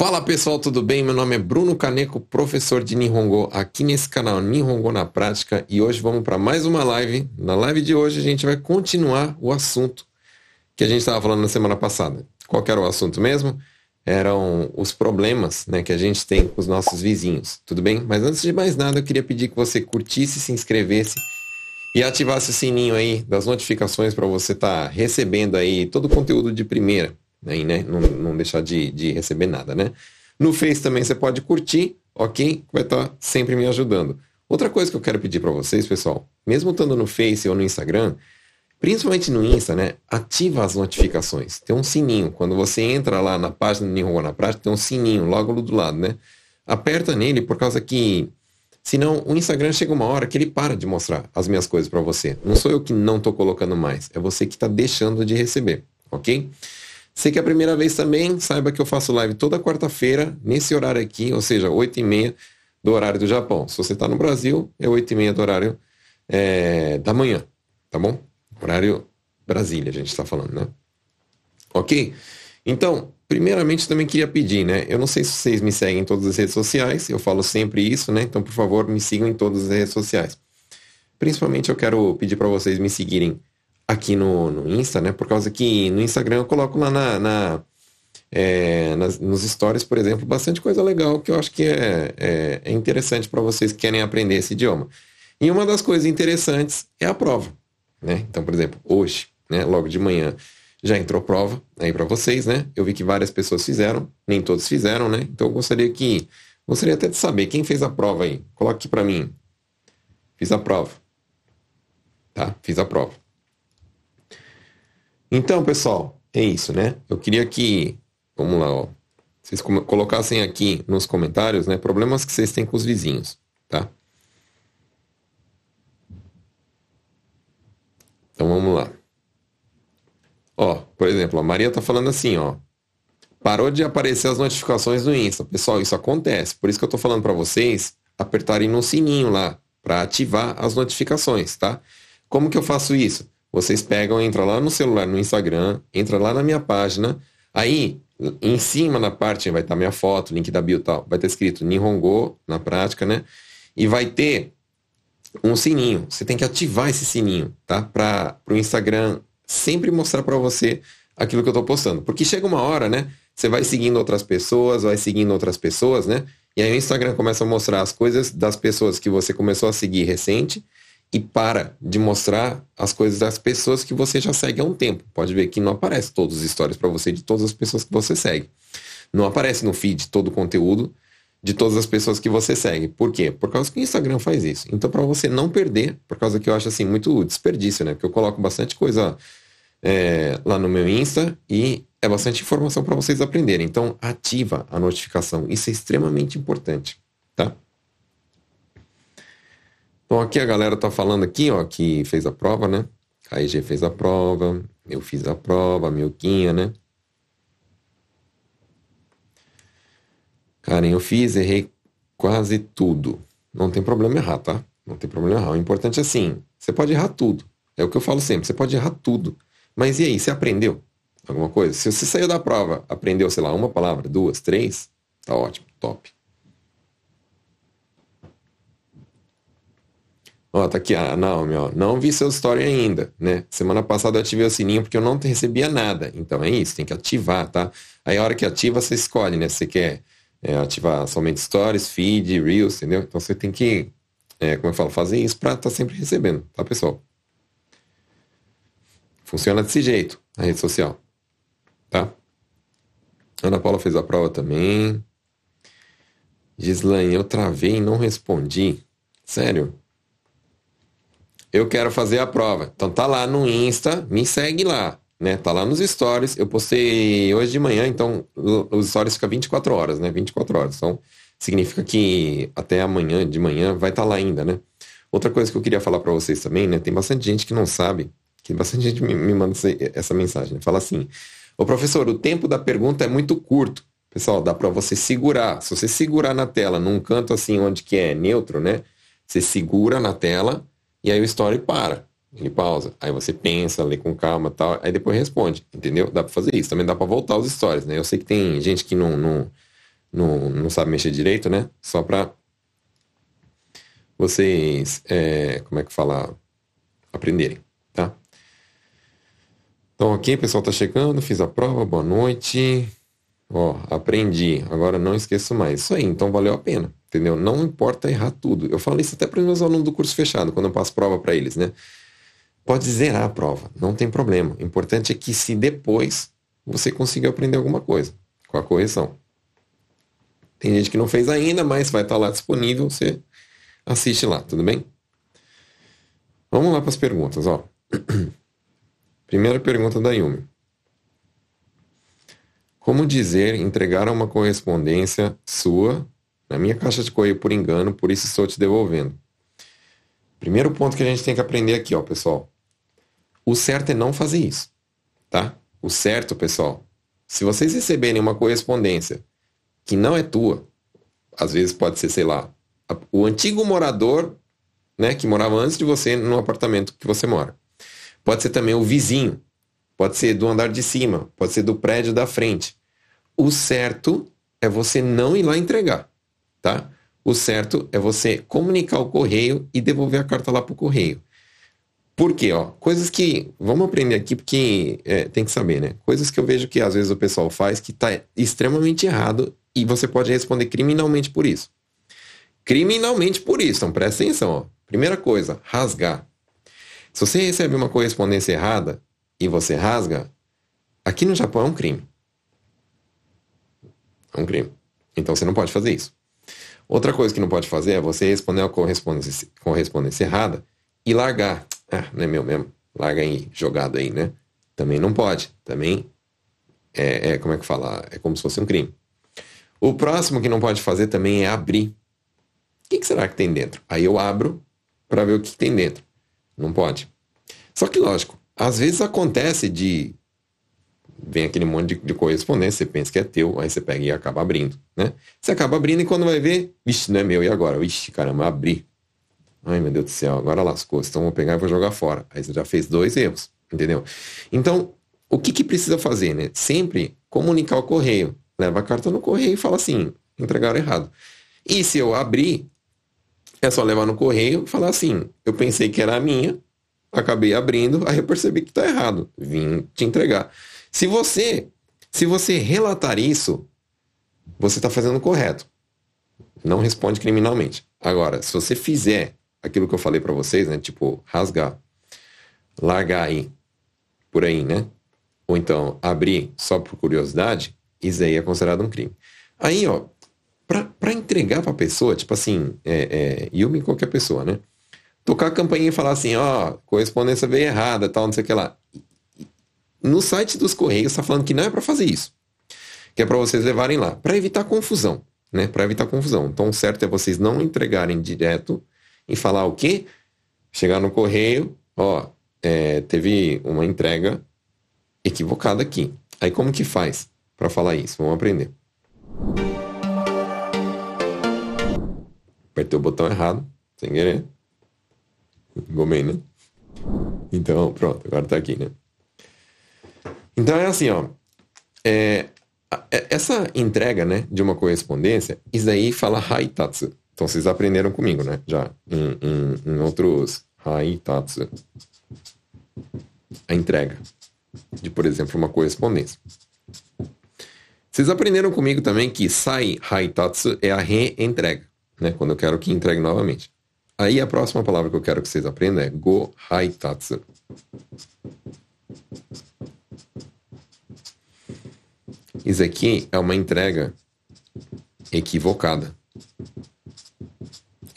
Fala pessoal, tudo bem? Meu nome é Bruno Caneco, professor de Nihongo aqui nesse canal Nihongo na Prática e hoje vamos para mais uma live. Na live de hoje a gente vai continuar o assunto que a gente estava falando na semana passada. Qual era o assunto mesmo? Eram os problemas né, que a gente tem com os nossos vizinhos, tudo bem? Mas antes de mais nada, eu queria pedir que você curtisse, se inscrevesse e ativasse o sininho aí das notificações para você estar tá recebendo aí todo o conteúdo de primeira aí, né? Não, não deixar de, de receber nada, né? No Face também você pode curtir, ok? Vai estar tá sempre me ajudando. Outra coisa que eu quero pedir para vocês, pessoal, mesmo estando no Face ou no Instagram, principalmente no Insta, né? Ativa as notificações. Tem um sininho. Quando você entra lá na página do Nihongo na Prática, tem um sininho logo do lado, né? Aperta nele por causa que Senão, o Instagram chega uma hora que ele para de mostrar as minhas coisas para você. Não sou eu que não estou colocando mais, é você que está deixando de receber, ok? Se que é a primeira vez também, saiba que eu faço live toda quarta-feira, nesse horário aqui, ou seja, 8 e meia do horário do Japão. Se você está no Brasil, é 8 e meia do horário é, da manhã, tá bom? Horário Brasília, a gente está falando, né? Ok? Então, primeiramente também queria pedir, né? Eu não sei se vocês me seguem em todas as redes sociais, eu falo sempre isso, né? Então, por favor, me sigam em todas as redes sociais. Principalmente eu quero pedir para vocês me seguirem aqui no, no Insta, né? Por causa que no Instagram eu coloco lá na, na é, nas, nos stories, por exemplo, bastante coisa legal que eu acho que é, é, é interessante para vocês que querem aprender esse idioma. E uma das coisas interessantes é a prova, né? Então, por exemplo, hoje, né, logo de manhã, já entrou prova aí para vocês, né? Eu vi que várias pessoas fizeram, nem todos fizeram, né? Então eu gostaria que gostaria até de saber quem fez a prova aí. Coloque aqui para mim. Fiz a prova. Tá? Fiz a prova. Então, pessoal, é isso, né? Eu queria que, vamos lá, ó, vocês colocassem aqui nos comentários, né, problemas que vocês têm com os vizinhos, tá? Então vamos lá. Ó, por exemplo, a Maria tá falando assim, ó. Parou de aparecer as notificações no Insta. Pessoal, isso acontece. Por isso que eu tô falando para vocês apertarem no sininho lá para ativar as notificações, tá? Como que eu faço isso? Vocês pegam, entra lá no celular, no Instagram, entra lá na minha página. Aí, em cima na parte vai estar minha foto, link da bio tal. Vai ter escrito Nihongo na prática, né? E vai ter um sininho. Você tem que ativar esse sininho, tá? Para o Instagram sempre mostrar para você aquilo que eu estou postando. Porque chega uma hora, né? Você vai seguindo outras pessoas, vai seguindo outras pessoas, né? E aí o Instagram começa a mostrar as coisas das pessoas que você começou a seguir recente e para de mostrar as coisas das pessoas que você já segue há um tempo. Pode ver que não aparece todas as histórias para você de todas as pessoas que você segue. Não aparece no feed todo o conteúdo de todas as pessoas que você segue. Por quê? Por causa que o Instagram faz isso. Então, para você não perder, por causa que eu acho assim muito desperdício, né? Porque eu coloco bastante coisa é, lá no meu Insta e é bastante informação para vocês aprenderem. Então, ativa a notificação. Isso é extremamente importante, tá? Então aqui a galera tá falando aqui, ó, que fez a prova, né? A EG fez a prova, eu fiz a prova, a Milquinha, né? Karen, eu fiz, errei quase tudo. Não tem problema errar, tá? Não tem problema errar. O importante é assim, você pode errar tudo. É o que eu falo sempre, você pode errar tudo. Mas e aí, você aprendeu alguma coisa? Se você saiu da prova, aprendeu, sei lá, uma palavra, duas, três, tá ótimo, top. Ó, tá aqui a Naomi, ó. Não vi seu story ainda, né? Semana passada eu ativei o sininho porque eu não recebia nada. Então é isso, tem que ativar, tá? Aí a hora que ativa, você escolhe, né? Você quer é, ativar somente stories, feed, reels, entendeu? Então você tem que, é, como eu falo, fazer isso pra estar tá sempre recebendo, tá, pessoal? Funciona desse jeito, a rede social, tá? Ana Paula fez a prova também. Gislaine, eu travei e não respondi. Sério? Eu quero fazer a prova. Então tá lá no Insta, me segue lá, né? Tá lá nos stories. Eu postei hoje de manhã, então os stories ficam 24 horas, né? 24 horas. Então significa que até amanhã de manhã vai estar tá lá ainda, né? Outra coisa que eu queria falar para vocês também, né? Tem bastante gente que não sabe, que bastante gente me, me manda essa mensagem. Né? Fala assim: Ô professor, o tempo da pergunta é muito curto. Pessoal, dá para você segurar. Se você segurar na tela num canto assim onde que é neutro, né? Você segura na tela e aí o story para. Ele pausa. Aí você pensa, lê com calma tal. Aí depois responde. Entendeu? Dá pra fazer isso. Também dá pra voltar os stories, né? Eu sei que tem gente que não, não, não, não sabe mexer direito, né? Só para vocês, é, como é que fala, aprenderem, tá? Então, ok, pessoal tá chegando, fiz a prova, boa noite. Ó, aprendi, agora não esqueço mais. Isso aí, então valeu a pena, entendeu? Não importa errar tudo. Eu falo isso até para os meus alunos do curso fechado, quando eu passo prova para eles, né? Pode zerar a prova, não tem problema. O importante é que se depois você consiga aprender alguma coisa com a correção. Tem gente que não fez ainda, mas vai estar lá disponível, você assiste lá, tudo bem? Vamos lá para as perguntas, ó. Primeira pergunta da Yumi. Como dizer entregar uma correspondência sua na minha caixa de correio por engano, por isso estou te devolvendo? Primeiro ponto que a gente tem que aprender aqui, ó, pessoal. O certo é não fazer isso, tá? O certo, pessoal, se vocês receberem uma correspondência que não é tua, às vezes pode ser, sei lá, o antigo morador, né, que morava antes de você no apartamento que você mora. Pode ser também o vizinho, pode ser do andar de cima, pode ser do prédio da frente. O certo é você não ir lá entregar, tá? O certo é você comunicar o correio e devolver a carta lá pro correio. Por quê? Ó, coisas que. Vamos aprender aqui, porque é, tem que saber, né? Coisas que eu vejo que às vezes o pessoal faz que tá extremamente errado e você pode responder criminalmente por isso. Criminalmente por isso, então presta atenção. Ó. Primeira coisa, rasgar. Se você recebe uma correspondência errada e você rasga, aqui no Japão é um crime. É um crime. Então você não pode fazer isso. Outra coisa que não pode fazer é você responder a correspondência, correspondência errada e largar. Ah, não é meu mesmo. Larga aí, jogado aí, né? Também não pode. Também é, é, como é que fala? É como se fosse um crime. O próximo que não pode fazer também é abrir. O que, que será que tem dentro? Aí eu abro para ver o que, que tem dentro. Não pode. Só que, lógico, às vezes acontece de. Vem aquele monte de, de correspondência, você pensa que é teu, aí você pega e acaba abrindo, né? Você acaba abrindo e quando vai ver, vixe, não é meu, e agora? Vixe, caramba, abri. Ai, meu Deus do céu, agora lascou. Então vou pegar e vou jogar fora. Aí você já fez dois erros, entendeu? Então, o que, que precisa fazer, né? Sempre comunicar o correio. Leva a carta no correio e fala assim, entregaram errado. E se eu abrir, é só levar no correio e falar assim, eu pensei que era a minha, acabei abrindo, aí eu percebi que está errado. Vim te entregar. Se você, se você relatar isso, você está fazendo correto. Não responde criminalmente. Agora, se você fizer aquilo que eu falei para vocês, né? Tipo, rasgar, largar aí, por aí, né? Ou então abrir só por curiosidade, isso aí é considerado um crime. Aí, ó, para entregar pra pessoa, tipo assim, é, é, Yumi qualquer pessoa, né? Tocar a campainha e falar assim, ó, correspondência veio errada, tal, não sei o que lá. No site dos Correios está falando que não é para fazer isso. Que é para vocês levarem lá, para evitar confusão, né? Para evitar confusão. Então, o certo é vocês não entregarem direto e falar o quê? Chegar no correio, ó, é, teve uma entrega equivocada aqui. Aí como que faz para falar isso? Vamos aprender. Apertei o botão errado, sem querer. Gomei, né? Então, pronto, agora tá aqui, né? Então é assim, ó. É, é essa entrega, né, de uma correspondência, isso aí fala haitatsu. Então vocês aprenderam comigo, né? Já em, em, em outros haitatsu. A entrega de, por exemplo, uma correspondência. Vocês aprenderam comigo também que sai haitatsu é a reentrega, né? Quando eu quero que entregue novamente. Aí a próxima palavra que eu quero que vocês aprendam é go haitatsu. Isso aqui é uma entrega equivocada.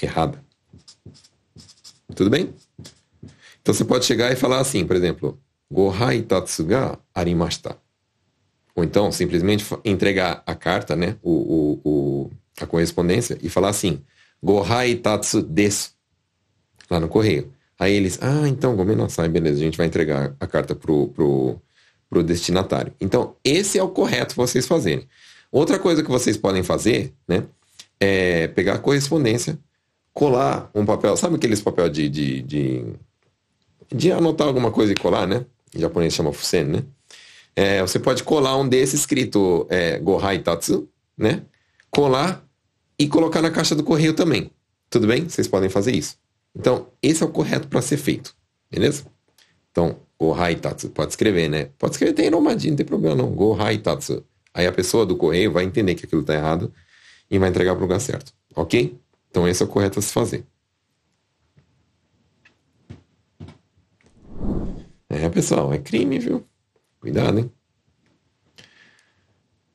Errada. Tudo bem? Então você pode chegar e falar assim, por exemplo, go haitatsu ga arimashita. Ou então, simplesmente entregar a carta, né, o, o, o a correspondência, e falar assim, Gohai Tatsu desu, lá no correio. Aí eles, ah, então, sai, beleza, a gente vai entregar a carta pro, pro, pro destinatário. Então, esse é o correto vocês fazerem. Outra coisa que vocês podem fazer, né, é pegar a correspondência, colar um papel, sabe aqueles papel de, de, de, de anotar alguma coisa e colar, né? Em japonês chama fusen, né? É, você pode colar um desses escrito é, Gohai Tatsu, né? colar e colocar na caixa do correio também. Tudo bem? Vocês podem fazer isso. Então, esse é o correto para ser feito. Beleza? Então, o haitatsu, pode escrever, né? Pode escrever, tem Romadinho, não tem problema não. Go haitatsu. Aí a pessoa do correio vai entender que aquilo está errado e vai entregar para o lugar certo. Ok? Então, esse é o correto a se fazer. É, pessoal, é crime, viu? Cuidado, hein?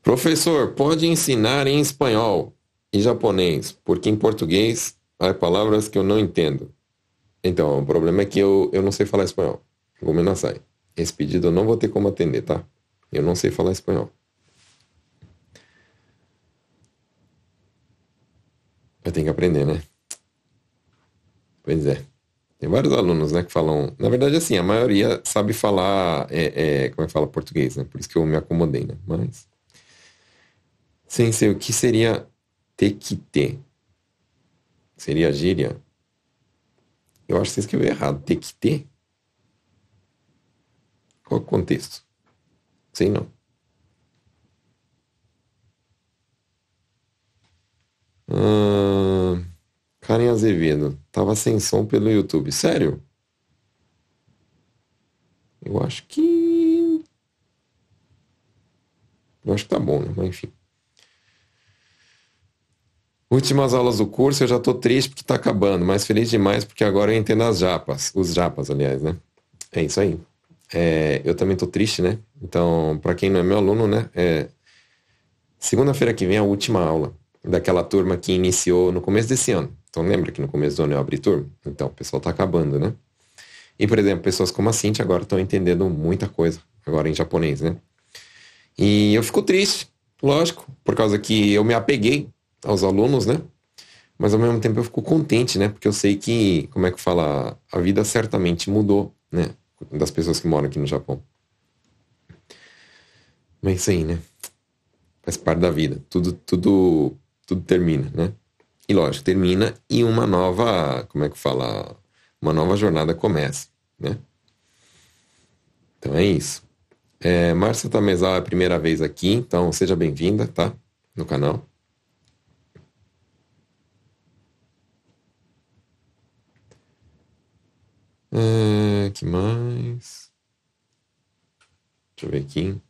Professor, pode ensinar em espanhol e japonês, porque em português há palavras que eu não entendo. Então, o problema é que eu, eu não sei falar espanhol. Gomenasai. Esse pedido eu não vou ter como atender, tá? Eu não sei falar espanhol. Eu tenho que aprender, né? Pois é. Tem vários alunos, né, que falam. Na verdade, assim, a maioria sabe falar. É, é, como é fala português, né? Por isso que eu me acomodei, né? Mas. Sem ser o que seria ter? Seria gíria? Eu acho que você escreveu errado. Ter? Qual o contexto? Sei não. Ah, Karen Azevedo. Tava sem som pelo YouTube. Sério? Eu acho que. Eu acho que tá bom, né? Mas enfim. Últimas aulas do curso, eu já tô triste porque tá acabando, mas feliz demais porque agora eu entendo as japas. Os japas, aliás, né? É isso aí. É, eu também tô triste, né? Então, para quem não é meu aluno, né? É, Segunda-feira que vem é a última aula daquela turma que iniciou no começo desse ano. Então, lembra que no começo do ano eu abri turma? Então, o pessoal tá acabando, né? E, por exemplo, pessoas como a Cintia agora estão entendendo muita coisa, agora em japonês, né? E eu fico triste, lógico, por causa que eu me apeguei aos alunos, né? Mas ao mesmo tempo eu fico contente, né? Porque eu sei que, como é que fala, a vida certamente mudou, né? Das pessoas que moram aqui no Japão. Mas aí, né? Faz parte da vida. Tudo, tudo, tudo termina, né? E lógico, termina e uma nova, como é que fala? Uma nova jornada começa, né? Então é isso. É, Márcia Tamezal é a primeira vez aqui, então seja bem-vinda, tá? No canal. É, que mais? Deixa eu ver aqui.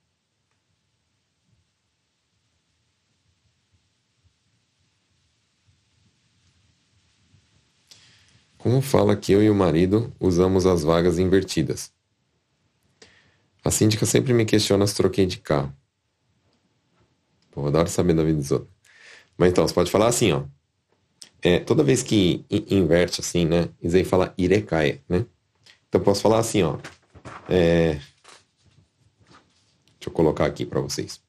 Como fala que eu e o marido usamos as vagas invertidas? A síndica sempre me questiona se troquei de carro. Pô, adoro saber da vida dos outros. Mas então, você pode falar assim, ó. É, toda vez que inverte assim, né? Aí fala irekai, né? Então posso falar assim, ó. É... Deixa eu colocar aqui para vocês.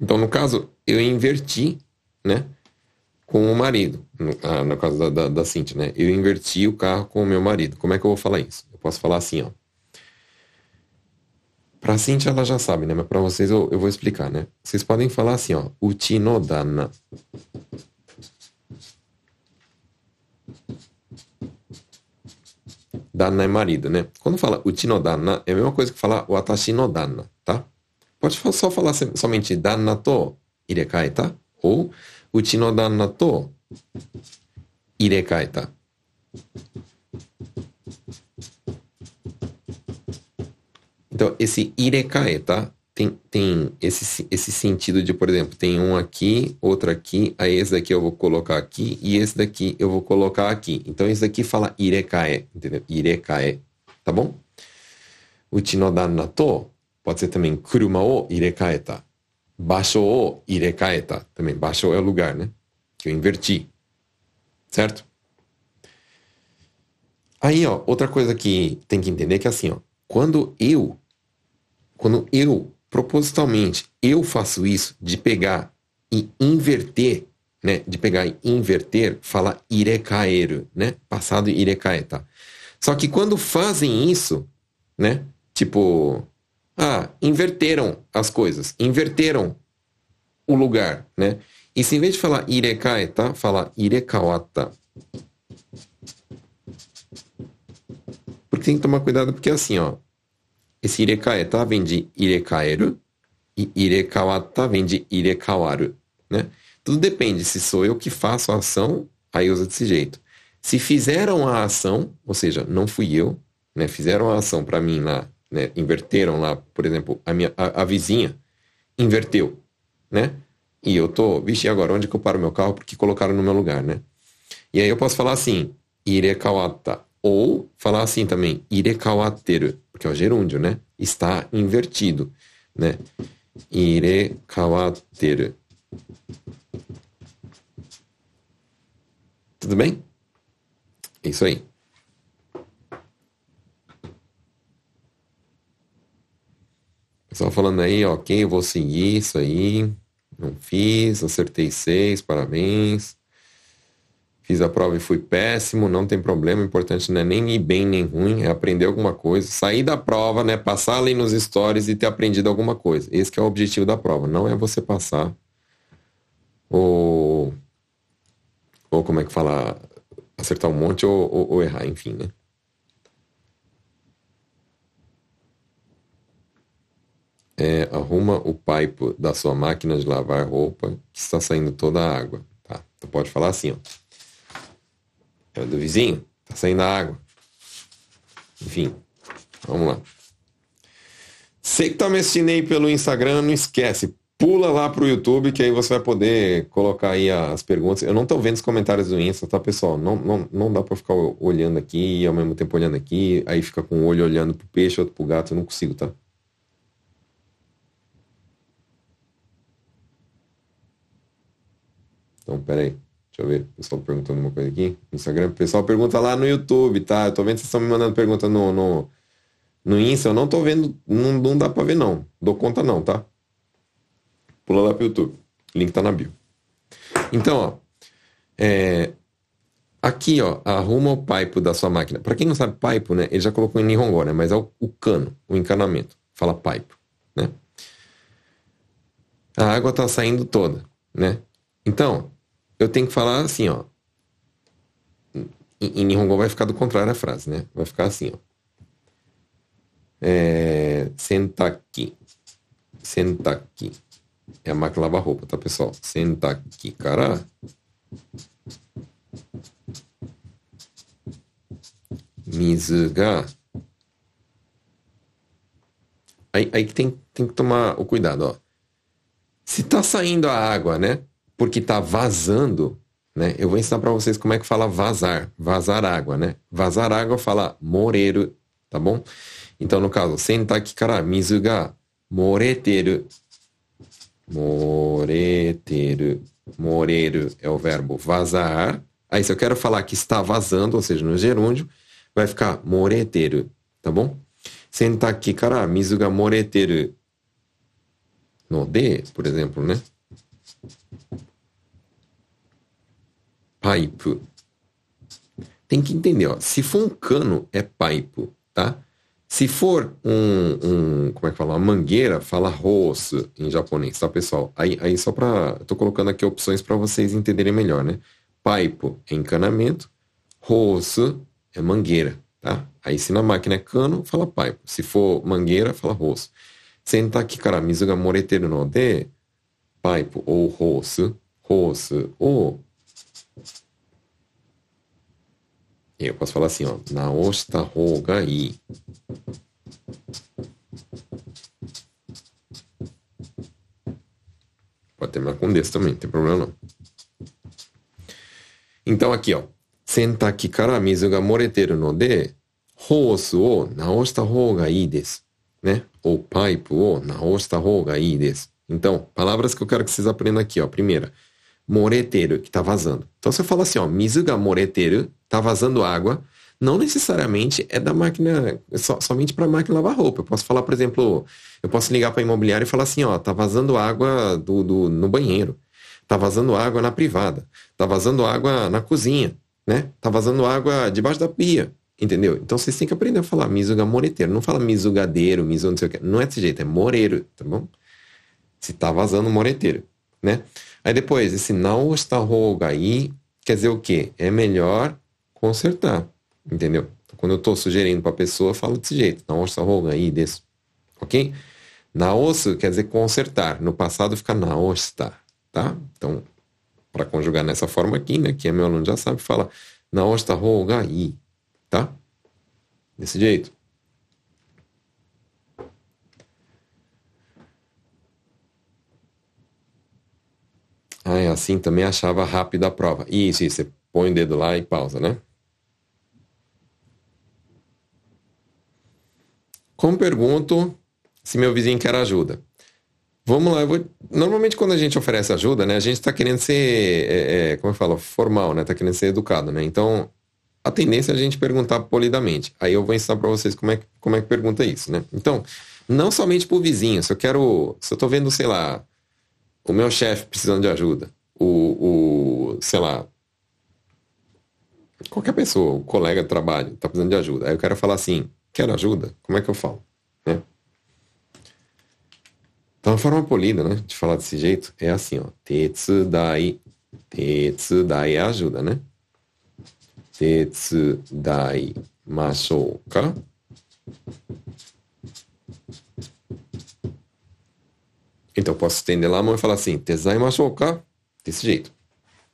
Então, no caso, eu inverti, né? Com o marido. No, ah, no caso da, da, da Cintia, né? Eu inverti o carro com o meu marido. Como é que eu vou falar isso? Eu posso falar assim, ó. Pra Cintia ela já sabe, né? Mas pra vocês eu, eu vou explicar, né? Vocês podem falar assim, ó. Uchi Dana é marido, né? Quando fala uchi no dana, é a mesma coisa que falar watashi no dana, tá? Pode só falar somente dana to irekai, tá? Ou uchi no dana to irekai, tá? Então, esse irekai, tá? Tem, tem esse, esse sentido de, por exemplo, tem um aqui, outro aqui, aí esse daqui eu vou colocar aqui e esse daqui eu vou colocar aqui. Então esse daqui fala irekae, entendeu? Irekae, tá bom? Uchi no danna to pode ser também kuruma o irekaeta. Basho o irekaeta. Também, basho é o lugar, né? Que eu inverti. Certo? Aí, ó, outra coisa que tem que entender é que assim, ó, quando eu quando eu propositalmente eu faço isso de pegar e inverter, né? De pegar e inverter, fala irecaeru, né? Passado irecaeta. Só que quando fazem isso, né? Tipo, ah, inverteram as coisas, inverteram o lugar, né? E se em vez de falar irecaeta, fala irekawata. Porque tem que tomar cuidado, porque assim, ó, esse irekaeta vem de irekaeru e irekawatta vem de irekawaru, né? Tudo depende. Se sou eu que faço a ação, aí usa desse jeito. Se fizeram a ação, ou seja, não fui eu, né? Fizeram a ação para mim lá, né? Inverteram lá, por exemplo, a minha a, a, vizinha inverteu, né? E eu tô, vixe, agora onde que eu paro meu carro porque colocaram no meu lugar, né? E aí eu posso falar assim, irekawata, ou falar assim também, irekawateru, porque é o gerúndio, né? Está invertido, né? Irekawateru. Tudo bem? É isso aí. Pessoal falando aí, ok, eu vou seguir isso aí. Não fiz, acertei seis, parabéns. Fiz a prova e fui péssimo, não tem problema. O importante não é nem ir bem nem ruim, é aprender alguma coisa. Sair da prova, né? Passar ali nos stories e ter aprendido alguma coisa. Esse é o objetivo da prova. Não é você passar ou, ou como é que fala, acertar um monte ou, ou, ou errar, enfim, né? É, arruma o pipe da sua máquina de lavar roupa que está saindo toda a água. Tá? Tu pode falar assim, ó. É do vizinho, tá saindo a água. Enfim, vamos lá. Você que tá me assistindo pelo Instagram, não esquece, pula lá pro YouTube que aí você vai poder colocar aí as perguntas. Eu não tô vendo os comentários do Insta, tá, pessoal? Não, não, não dá pra ficar olhando aqui e ao mesmo tempo olhando aqui, aí fica com um olho olhando pro peixe, outro pro gato, eu não consigo, tá? Então, peraí. Deixa eu ver. O pessoal perguntando uma coisa aqui. Instagram. O pessoal pergunta lá no YouTube, tá? Eu tô vendo que vocês estão me mandando pergunta no, no, no Insta. Eu não tô vendo. Não, não dá pra ver, não. Dou conta, não, tá? Pula lá pro YouTube. Link tá na bio. Então, ó. É, aqui, ó. Arruma o pipe da sua máquina. Pra quem não sabe, pipe, né? Ele já colocou em Nihongo, né? Mas é o, o cano, o encanamento. Fala pipe, né? A água tá saindo toda, né? Então, eu tenho que falar assim, ó. Em, Nihongo vai ficar do contrário a frase, né? Vai ficar assim, ó. É, sentaki. Sentaki. É a máquina lavar roupa, tá, pessoal? Sentaki cara. Mizu ga. Aí, aí tem, tem que tomar o cuidado, ó. Se tá saindo a água, né? Porque está vazando, né? Eu vou ensinar para vocês como é que fala vazar, vazar água, né? Vazar água fala moreru, tá bom? Então, no caso, sentaki kara mizu ga moreteru. Moreteru. Moreru é o verbo vazar. Aí, se eu quero falar que está vazando, ou seja, no gerúndio, vai ficar moreteru, tá bom? Sentaki kara mizu ga moreteru no de, por exemplo, né? Pipe. Tem que entender, ó. Se for um cano, é pipe, tá? Se for um, um como é que fala? Uma mangueira, fala roço em japonês, tá, pessoal? Aí, aí só pra. tô colocando aqui opções para vocês entenderem melhor, né? Pipe é encanamento, roço é mangueira, tá? Aí se na máquina é cano, fala pipe. Se for mangueira, fala roço. Sentaki kara mizu moreteru no de, pipe ou roço, roço ou Eu posso falar assim, ó. Naoshita hoga ii. Pode terminar com desse também, não tem problema não. Então aqui, ó. Sentaki kara mizu ga moreteru no de, hosu o naoshita hoga ii desu. Né? Ou pipe o naoshita hoga ii desu. Então, palavras que eu quero que vocês aprendam aqui, ó. Primeira, moreteru, que tá vazando. Então você fala assim, ó, mizu ga moreteru, tá vazando água, não necessariamente é da máquina, é so, somente para a máquina lavar roupa. Eu posso falar, por exemplo, eu posso ligar para a imobiliária e falar assim, ó, tá vazando água do, do, no banheiro, tá vazando água na privada, tá vazando água na cozinha, né? Tá vazando água debaixo da pia, entendeu? Então vocês têm que aprender a falar misuga moreteiro, não fala misugadeiro, misu não sei o que, não é desse jeito, é moreiro, tá bom? Se tá vazando moreteiro, né? Aí depois, esse não está roga aí, quer dizer o quê? É melhor consertar, entendeu? Quando eu estou sugerindo para a pessoa, eu falo desse jeito, na ossa roga aí, desse, ok? Na osso quer dizer consertar, no passado fica na osta, tá? Então, para conjugar nessa forma aqui, né, que é meu aluno já sabe, fala naosta ho ga i, tá? Desse jeito. Ah, é assim também achava rápido a prova. Isso, isso. Você põe o dedo lá e pausa, né? Como pergunto se meu vizinho quer ajuda? Vamos lá, vou... normalmente quando a gente oferece ajuda, né, a gente está querendo ser, é, é, como eu falo, formal, né, tá querendo ser educado, né, então a tendência é a gente perguntar polidamente. Aí eu vou ensinar para vocês como é, que, como é que pergunta isso, né. Então, não somente pro vizinho, se eu quero, se eu tô vendo, sei lá, o meu chefe precisando de ajuda, o, o, sei lá, qualquer pessoa, o colega de trabalho tá precisando de ajuda, aí eu quero falar assim, quero ajuda? Como é que eu falo, né? Então, a forma polida, né, de falar desse jeito é assim, ó. Tetsudai. Tetsudai é ajuda, né? Tetsudai mashouka. Então, posso estender lá a mão e falar assim, Tetsudai mashouka. Desse jeito.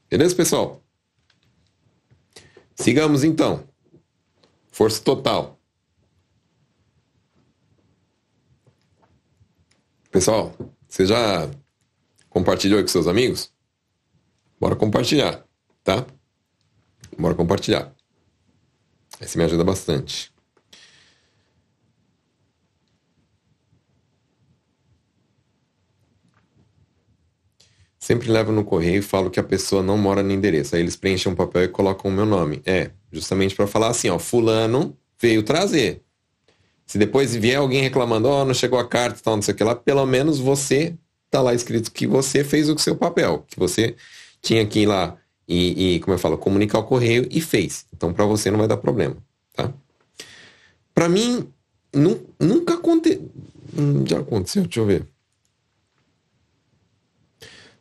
Beleza, pessoal? Sigamos, então. Força total. Pessoal, você já compartilhou com seus amigos? Bora compartilhar, tá? Bora compartilhar. Esse me ajuda bastante. Sempre levo no correio e falo que a pessoa não mora no endereço. Aí eles preenchem um papel e colocam o meu nome. É, justamente para falar assim, ó, fulano veio trazer. Se depois vier alguém reclamando, ó, oh, não chegou a carta, tal, não sei o que lá, pelo menos você tá lá escrito que você fez o seu papel, que você tinha que ir lá e, e como eu falo, comunicar o correio e fez. Então para você não vai dar problema, tá? Para mim nu, nunca aconteceu, já aconteceu, deixa eu ver.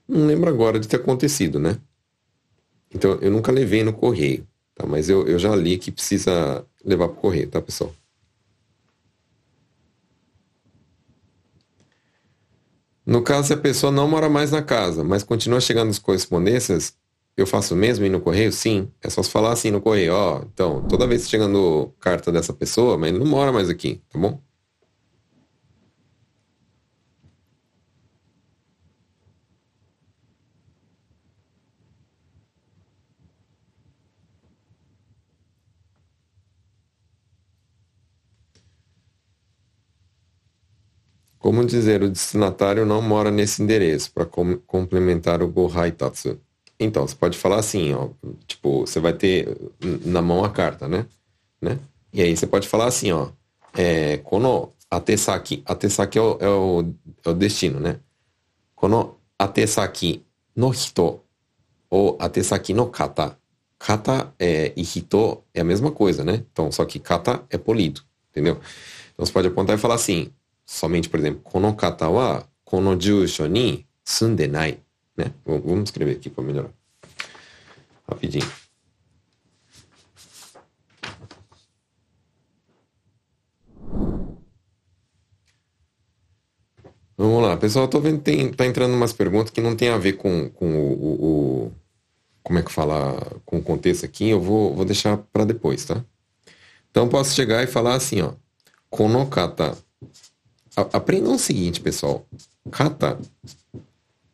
Não lembro agora de ter acontecido, né? Então eu nunca levei no correio, tá? Mas eu, eu já li que precisa levar pro correio, tá, pessoal? No caso, se a pessoa não mora mais na casa, mas continua chegando as correspondências, eu faço mesmo e no correio? Sim. É só falar assim no correio, ó, então, toda vez que chegando carta dessa pessoa, mas ele não mora mais aqui, tá bom? Como dizer, o destinatário não mora nesse endereço para com complementar o Gohaitatsu. Então, você pode falar assim, ó, tipo, você vai ter na mão a carta, né? né? E aí você pode falar assim, ó, é, kono atesaki, atesaki é o, é o, é o destino, né? Kono atesaki no hito ou atesaki no kata. Kata é, e hito é a mesma coisa, né? Então, só que kata é polido, entendeu? Então você pode apontar e falar assim, somente, por exemplo, kono kata wa kono jusho ni sundenai. Né? Vamos escrever aqui para melhorar. Rapidinho. Vamos lá, pessoal, eu tô vendo tem tá entrando umas perguntas que não tem a ver com, com o, o, o como é que fala com o contexto aqui, eu vou, vou deixar para depois, tá? Então posso chegar e falar assim, ó, konokata Aprendam o seguinte, pessoal. Kata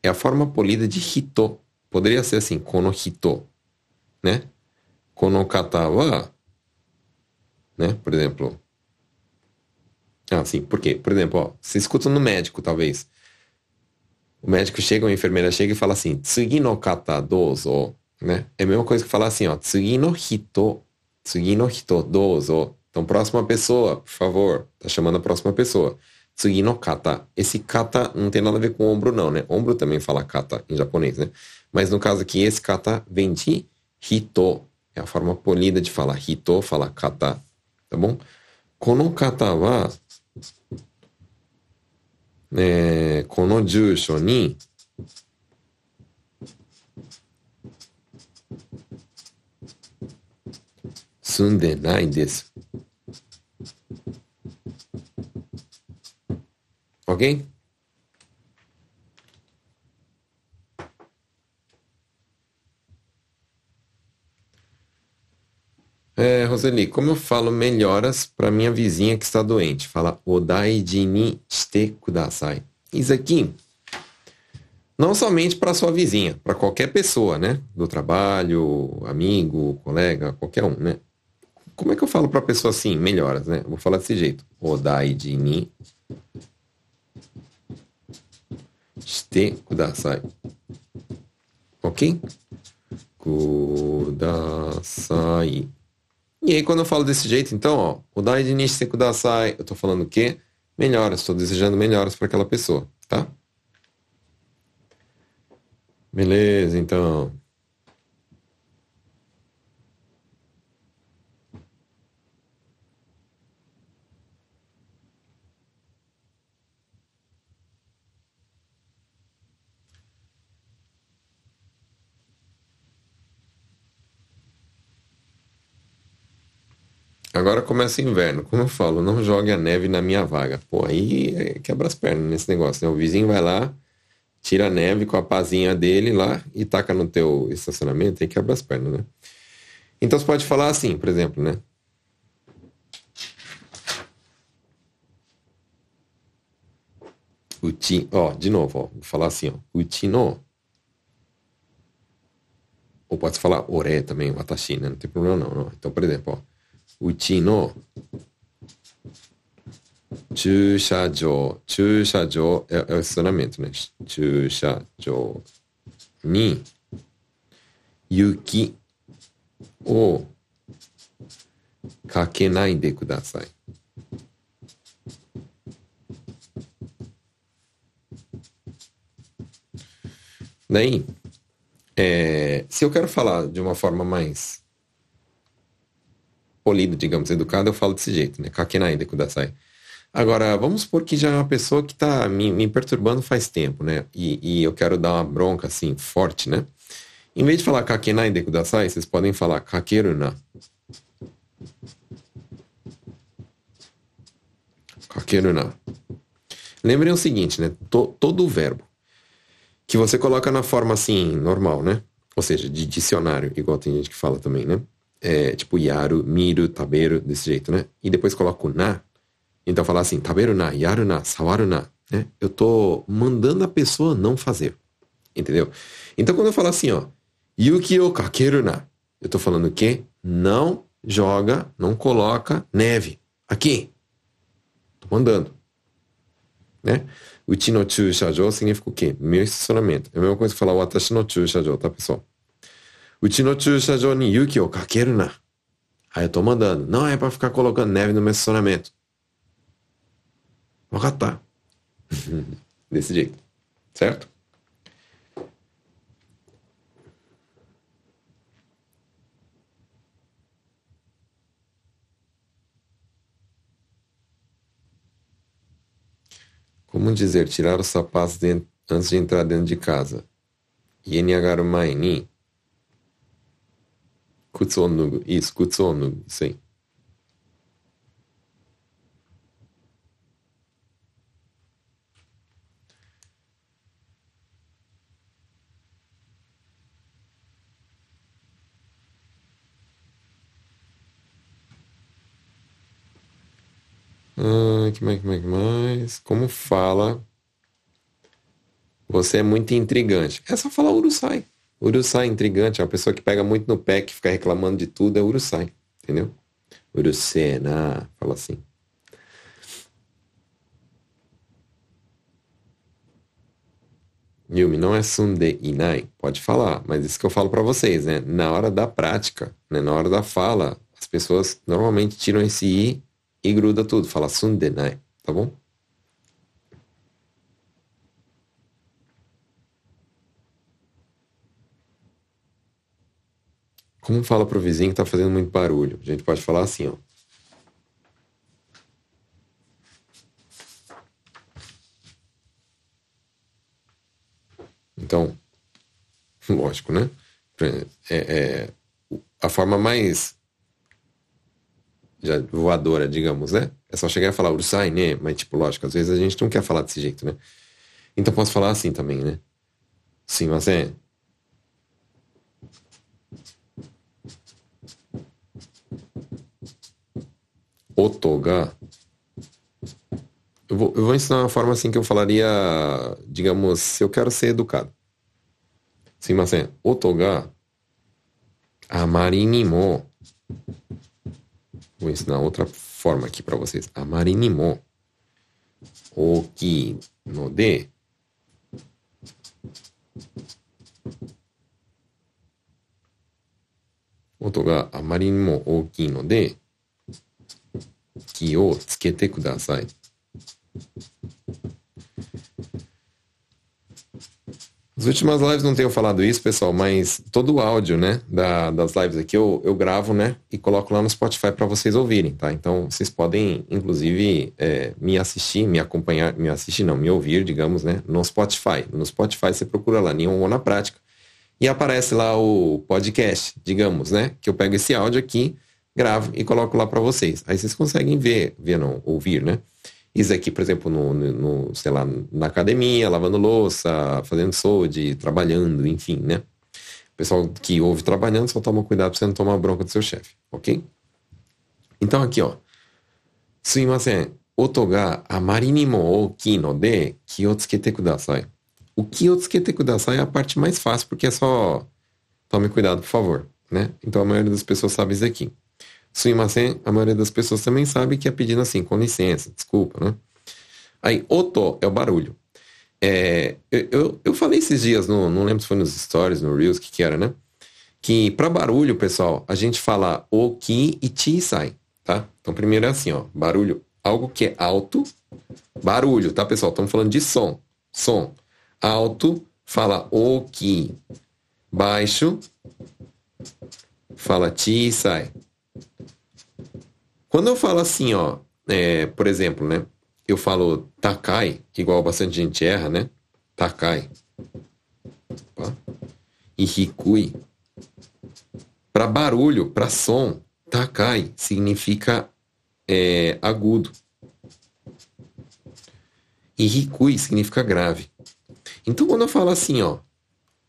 é a forma polida de hito. Poderia ser assim, kono hito, né? Kono kata wa, né? Por exemplo. Ah, sim, por quê? Por exemplo, ó, você escuta no médico, talvez. O médico chega, uma enfermeira chega e fala assim, tsugi no kata dozo, né? É a mesma coisa que falar assim, ó, tsugi no hito, tsugi no hito dozo. Então, próxima pessoa, por favor. Tá chamando a próxima pessoa. Tsugi no kata. Esse kata não tem nada a ver com ombro, não, né? Ombro também fala kata em japonês, né? Mas no caso aqui, esse kata vem de hito. É a forma polida de falar. Hito fala kata. Tá bom? Kono kata wa, é, kono jusho ni desu. Ok? É, Roseli, como eu falo melhoras para minha vizinha que está doente? Fala Odai dini Shite Kudasai. Isso aqui, não somente para sua vizinha, para qualquer pessoa, né? Do trabalho, amigo, colega, qualquer um, né? Como é que eu falo para pessoa assim, melhoras, né? Vou falar desse jeito. Odai dini. Odaiji ni shite kudasai. Ok? Kudasai. E aí, quando eu falo desse jeito, então, ó, o Dai de Nishi Kudasai, eu tô falando o quê? Melhoras, estou desejando melhoras para aquela pessoa, tá? Beleza, então. Agora começa o inverno. Como eu falo, não jogue a neve na minha vaga. Pô, aí quebra as pernas nesse negócio, né? O vizinho vai lá, tira a neve com a pazinha dele lá e taca no teu estacionamento e quebra as pernas, né? Então você pode falar assim, por exemplo, né? Uchi, ó, de novo, ó, vou falar assim, ó. Uchi no. Ou pode falar ore também, watashi, né? Não tem problema não, não. Então, por exemplo, ó. うちの駐車場、駐車場、é, é o estacionamento, né? 駐車場に雪をかけないでください。Daí, é, se eu quero falar de uma forma mais polido, digamos, educado, eu falo desse jeito, né? Kakenai de kudasai. Agora, vamos supor que já é uma pessoa que está me, me, perturbando faz tempo, né? E, e, eu quero dar uma bronca, assim, forte, né? Em vez de falar kakenai de kudasai, vocês podem falar kakeru na. Kakeru na. Lembrem o seguinte, né? Todo o verbo que você coloca na forma, assim, normal, né? Ou seja, de dicionário, igual tem gente que fala também, né? É, tipo yaru, miru, taberu, desse jeito, né? E depois coloco na. Então falar assim, taberu na, yaru na, sawaru na, né? Eu tô mandando a pessoa não fazer. Entendeu? Então quando eu falo assim, ó, yuki o kakeru na, eu tô falando o quê? Não joga, não coloca neve. Aqui. Tô mandando. Né? Uchi no chushajo significa o quê? Meu estacionamento. É a mesma coisa que falar watashi no chushajo, tá, pessoal? うちの駐車場に雪をかけるな。Aí eu tô mandando. Não é para ficar colocando neve no meu estacionamento. Vou catar. Desse jeito. Certo? Como dizer tirar os sapatos dentro, antes de entrar dentro de casa? 家に上が escutsônogo, escutsônogo, sim. Ah, que mais, que mais, mais? Como fala? Você é muito intrigante. É só falar Urusai. Uruçai intrigante, é uma pessoa que pega muito no pé, que fica reclamando de tudo, é Uruçai, entendeu? Urucena, fala assim. Yumi, não é sunde inai, pode falar, mas isso que eu falo para vocês, né? Na hora da prática, né? na hora da fala, as pessoas normalmente tiram esse i e gruda tudo, fala sunde nai, tá bom? Como fala pro vizinho que tá fazendo muito barulho? A gente pode falar assim, ó. Então, lógico, né? É, é, a forma mais já voadora, digamos, né? É só chegar e falar ursai, né? Mas, tipo, lógico, às vezes a gente não quer falar desse jeito, né? Então posso falar assim também, né? Sim, mas é. otoga. eu vou, eu vou, ensinar uma forma assim que eu falaria, digamos, se eu quero ser educado. Sim, mas é, otoga amarinimo. Vou ensinar outra forma aqui para vocês. Amarinimo que no de otoga amarinimo que no de 気をつけてください。As últimas lives não tenho falado isso, pessoal, mas todo o áudio, né, da, das lives aqui eu, eu gravo, né, e coloco lá no Spotify para vocês ouvirem, tá? Então vocês podem, inclusive, é, me assistir, me acompanhar, me assistir não, me ouvir, digamos, né, no Spotify. No Spotify você procura lá Nihongo na Prática e aparece lá o podcast, digamos, né, que eu pego esse áudio aqui, gravo e coloco lá para vocês. Aí vocês conseguem ver, ver não, ouvir, né? Isso aqui, por exemplo, no, no, sei lá, na academia, lavando louça, fazendo solde, trabalhando, enfim, né? O pessoal que ouve trabalhando só toma cuidado pra você não tomar bronca do seu chefe, ok? Então aqui, ó. Sumimasen, oto ga amari ni mo oki no de ki o tsukete kudasai. O ki o tsukete kudasai é a parte mais fácil, porque é só tome cuidado, por favor, né? Então a maioria das pessoas sabe isso aqui. Sumimasen, a maioria das pessoas também sabe que é pedindo assim, com licença, desculpa, né? Aí, oto é o barulho. É, eu, eu falei esses dias, no, não lembro se foi nos stories, no Reels, que, que era, né? Que para barulho, pessoal, a gente fala o, ki e ti sai, tá? Então, primeiro é assim, ó, barulho, algo que é alto, barulho, tá, pessoal? Estamos falando de som, som. Alto, fala o, ki. Baixo, fala ti sai. Quando eu falo assim, ó, é, por exemplo, né? Eu falo Takai, igual bastante gente erra, né? Takai. Opa. E Hikui. Para barulho, para som, Takai significa é, agudo. E Hikui significa grave. Então, quando eu falo assim, ó,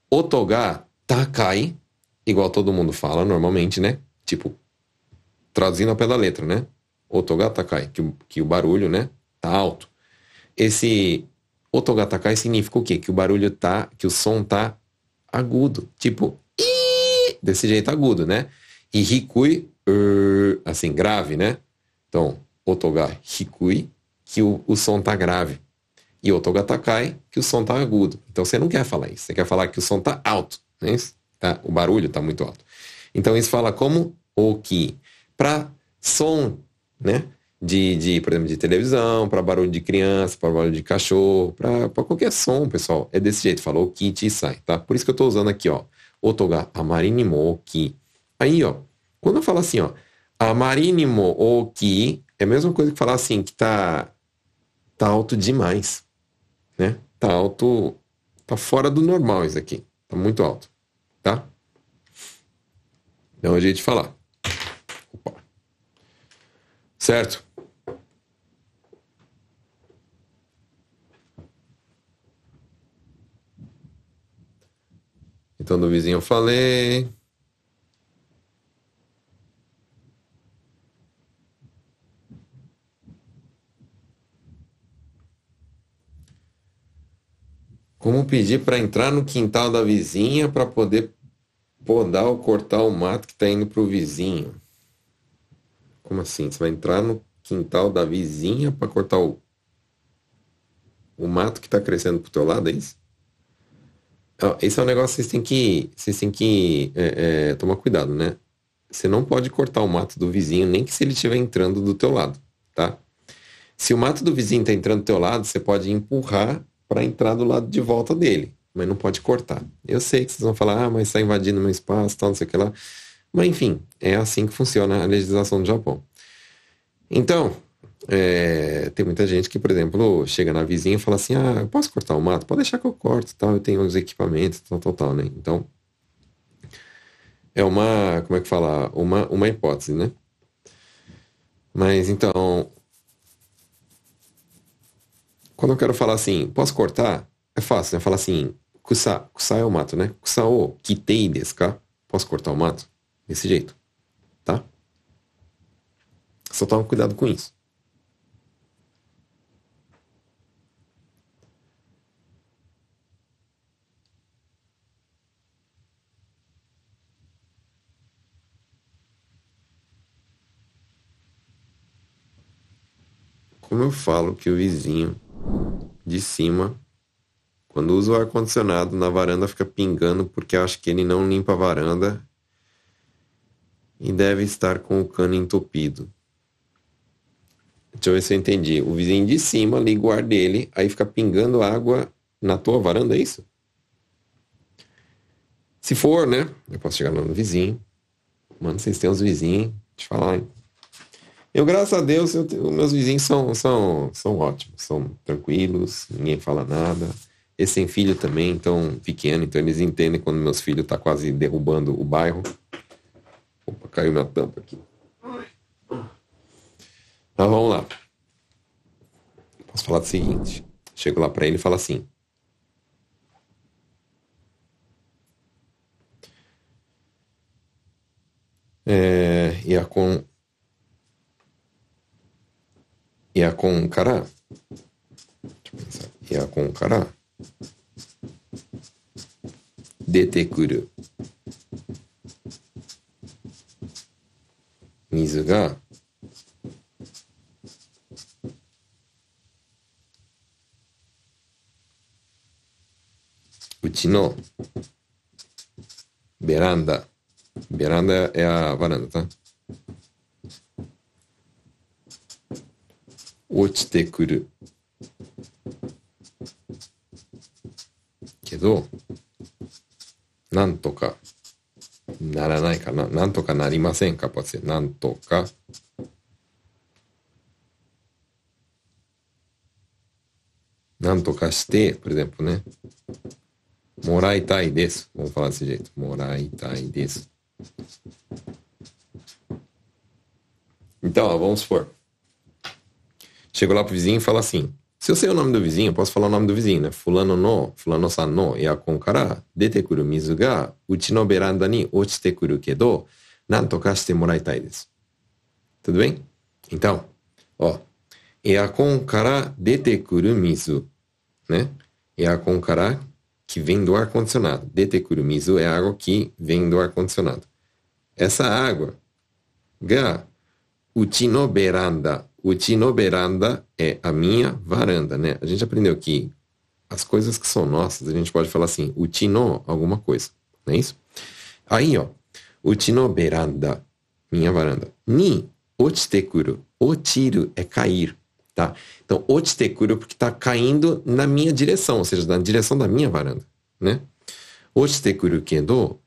Otoga Takai, igual todo mundo fala normalmente, né? Tipo, traduzindo ao pé da letra, né? Otogatakai, que, que o barulho, né, tá alto. Esse otogatakai significa o quê? Que o barulho tá, que o som tá agudo, tipo desse jeito agudo, né? E hikui, uh, assim, grave, né? Então, otoga hikui, que o, o som tá grave. E otogatakai, que o som tá agudo. Então você não quer falar isso, você quer falar que o som tá alto, né? Tá? O barulho tá muito alto. Então isso fala como o que para som, né? De, de, por exemplo, de televisão, para barulho de criança, para barulho de cachorro, para qualquer som, pessoal. É desse jeito, falou kit e sai, tá? Por isso que eu estou usando aqui, ó. Otoga amarinimo ki. Aí, ó, quando eu falo assim, ó, amarinimo o é a mesma coisa que falar assim, que tá, tá alto demais, né? Tá alto, tá fora do normal isso aqui. Tá muito alto, tá? Um jeito de falar. Certo? Então do vizinho eu falei. Como pedir para entrar no quintal da vizinha para poder podar ou cortar o mato que está indo para o vizinho? Como assim? Você vai entrar no quintal da vizinha para cortar o, o mato que está crescendo pro teu lado, é isso? Esse é um negócio que vocês têm que, vocês têm que é, é, tomar cuidado, né? Você não pode cortar o mato do vizinho, nem que se ele estiver entrando do teu lado, tá? Se o mato do vizinho está entrando do teu lado, você pode empurrar para entrar do lado de volta dele, mas não pode cortar. Eu sei que vocês vão falar, ah, mas está invadindo meu espaço, tal, não sei o que lá. Mas enfim, é assim que funciona a legislação do Japão. Então, é, tem muita gente que, por exemplo, chega na vizinha e fala assim: ah, eu posso cortar o mato? Pode deixar que eu corto, tal, eu tenho os equipamentos, tal, tal, tal, né? Então, é uma, como é que fala? Uma, uma hipótese, né? Mas então, quando eu quero falar assim, posso cortar? É fácil, né? Falar assim, kusa, kusa é o mato, né? Kusa o kitei desu ka? Posso cortar o mato? Desse jeito, tá? Só toma cuidado com isso. Como eu falo que o vizinho de cima, quando usa o ar-condicionado na varanda, fica pingando porque acho que ele não limpa a varanda e deve estar com o cano entupido. Deixa eu ver se eu entendi. O vizinho de cima liga o ar dele, aí fica pingando água na tua varanda, é isso? Se for, né? Eu posso chegar no vizinho. Mano, vocês têm uns vizinhos. Eu falar, hein? Eu, graças a Deus, eu, os meus vizinhos são, são, são ótimos, são tranquilos, ninguém fala nada. Esse tem filho também, então pequeno, então eles entendem quando meus filhos tá quase derrubando o bairro. Opa, caiu minha tampa aqui. Mas vamos lá. Posso falar o seguinte. Chego lá para ele e falo assim. É, e a com e a com cara e a com cara de 水がうちのベランダ、ベランダやバランダだ。落ちてくる。けど、なんとかならないかななんとかなりませんかパツなんとか。なんとかして、プレゼントね。もらいたいです。もらいたいです。Então, vamos supor. Se eu sei o nome do vizinho, eu posso falar o nome do vizinho, né? Fulano no, fulano san no, yakon kara dete kuru mizu ga uchi no beranda ni ochite kuru kedo, nanto ka shite moraitai desu. Tudo bem? Então, ó, eakon kara dete kuru mizu, né? Eakon kara que vem do ar-condicionado. Dete kuru mizu é água que vem do ar-condicionado. Essa água, ga uchi no beranda o Tino Beranda é a minha varanda, né? A gente aprendeu que as coisas que são nossas, a gente pode falar assim, o Tino alguma coisa, não é isso? Aí, ó, o Tino Beranda, minha varanda. Ni ochitekuru, otiru é cair, tá? Então, ochitekuru porque tá caindo na minha direção, ou seja, na direção da minha varanda, né? Ochitekuru kedo,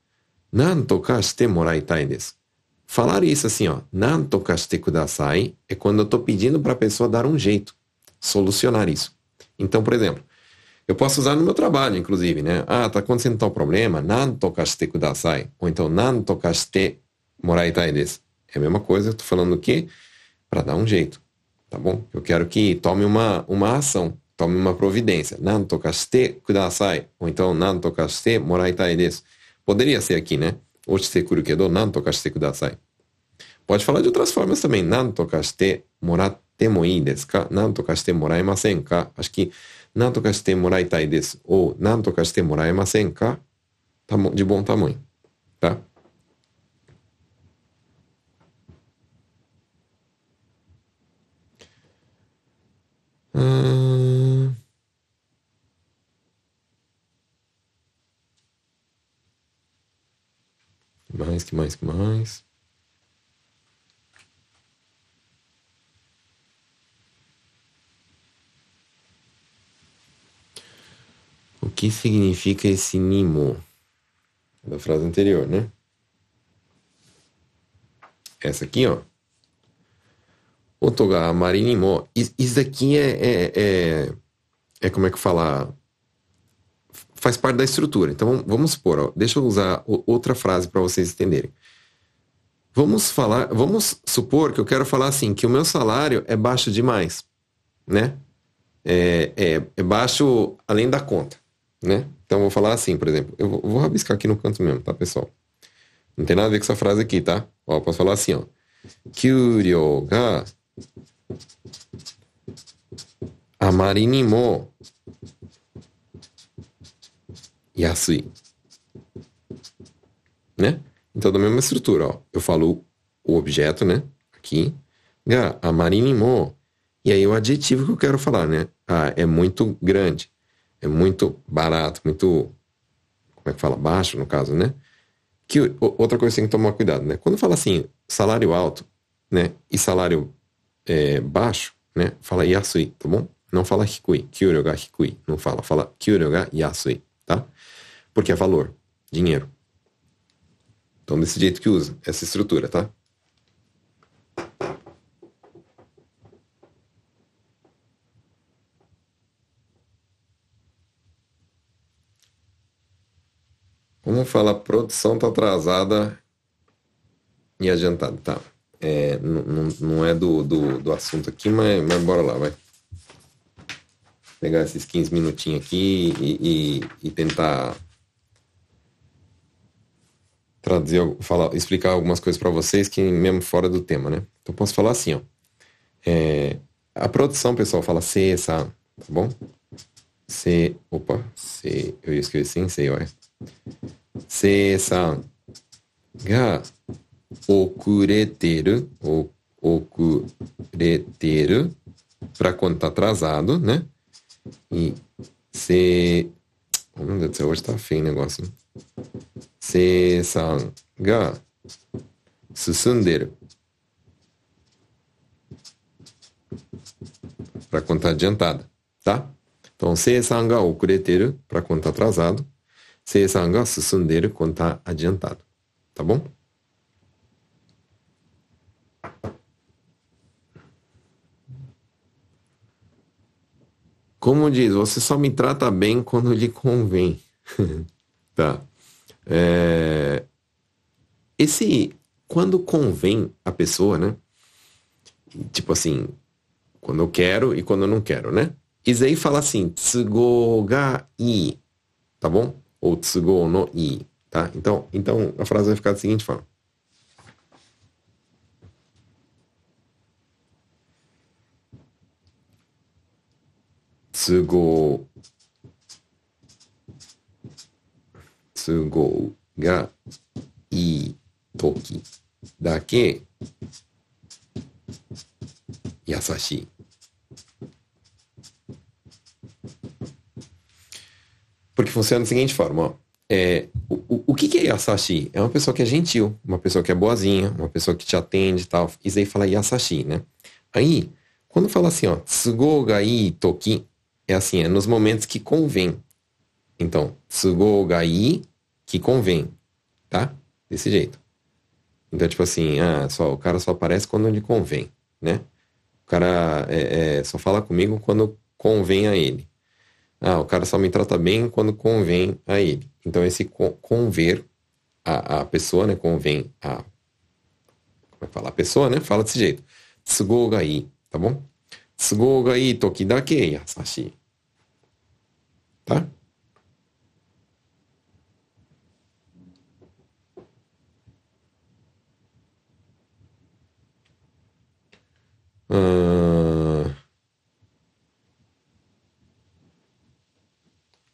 nanto ka shite moraitai desu. Falar isso assim, ó, nanto kaste kudasai, é quando eu estou pedindo para a pessoa dar um jeito, solucionar isso. Então, por exemplo, eu posso usar no meu trabalho, inclusive, né? Ah, tá acontecendo tal problema, nanto kaste kudasai. Ou então, nanto kaste moraitai desu. É a mesma coisa, eu tô falando o quê? Para dar um jeito, tá bom? Eu quero que tome uma, uma ação, tome uma providência. Nanto kaste kudasai. Ou então, nanto kaste moraitai desu. Poderia ser aqui, né? 落ちてくるけど、何とかしてください。Pode falar de outras formas também. 何とかしてもらってもいいですか？何とかしてもらえませんか？Acho que 何とかしてもらいたいです。ou 何とかしてもらえませんか？De bom tamanho. Tá? Hum... mais, que mais, que mais? O que significa esse nimo? Da frase anterior, né? Essa aqui, ó. Otoga marinimo. Isso aqui é, é, é, é como é que fala? Faz parte da estrutura. Então vamos supor, ó, deixa eu usar outra frase para vocês entenderem. Vamos falar, vamos supor que eu quero falar assim, que o meu salário é baixo demais, né? É, é, é baixo além da conta, né? Então vou falar assim, por exemplo, eu vou, vou rabiscar aqui no canto mesmo, tá, pessoal? Não tem nada a ver com essa frase aqui, tá? Ó, posso falar assim, ó. Kyuryo ga amari mo yasui. Né? Então, da mesma estrutura, ó, eu falo o objeto, né? Aqui. Ga amari ni mo. E aí o adjetivo que eu quero falar, né? Ah, é muito grande. É muito barato, muito. Como é que fala? Baixo, no caso, né? Que outra coisa que tem que tomar cuidado, né? Quando fala assim, salário alto, né? E salário é, baixo, né? Fala yasui, tá bom? Não fala hikui, kyuryo ga hikui. Não fala, fala kyuryo ga yasui? Porque é valor, dinheiro. Então, desse jeito que usa, essa estrutura, tá? Como fala, produção tá atrasada e adiantada. Tá. É, não, é do, do, do assunto aqui, mas, mas bora lá, vai. Pegar esses 15 minutinhos aqui e, e, e tentar traduzir, falar, explicar algumas coisas para vocês que mesmo fora do tema, né? Então posso falar assim, ó. É, a produção, pessoal, fala C, essa, tá bom? C, opa, C, eu ia escrever sim, C, olha. C, essa, ga, okureteru, o, okureteru, para quando tá atrasado, né? E C, oh, meu Deus do céu, hoje tá feio o negócio. 生産が進んでる para quando tá adiantada, tá? Então, 生産が遅れてる para quando tá atrasado. 生産が進んでいる quando está adiantado. Tá bom? Como diz, você só me trata bem quando lhe convém. tá. É... Esse, quando convém a pessoa, né? Tipo assim, quando eu quero e quando eu não quero, né? Aí fala assim, tsugo ga i, tá bom? ou tsugo no i, tá? Então, então a frase vai ficar da seguinte forma. Tsugo tsugo ga ii toki dake yasashii. Porque funciona da seguinte forma, ó. É, o, o que, que é Yasashi? É uma pessoa que é gentil, uma pessoa que é boazinha, uma pessoa que te atende e tal. Isso aí fala Yasashi, né? Aí, quando fala assim, ó, Tsugo ga toki, é assim, é nos momentos que convém. Então, Tsugo ga que convém, tá? Desse jeito. Então, tipo assim, ah, só, o cara só aparece quando lhe convém, né? O cara é, é, só fala comigo quando convém a ele. Ah, o cara só me trata bem quando convém a ele. Então, esse conver a, a pessoa, né? Convém a. Como é que fala? A pessoa, né? Fala desse jeito. Tsugo ga ii, tá bom? Tsugo ga ii toki dake yasashi. Tá? Hum...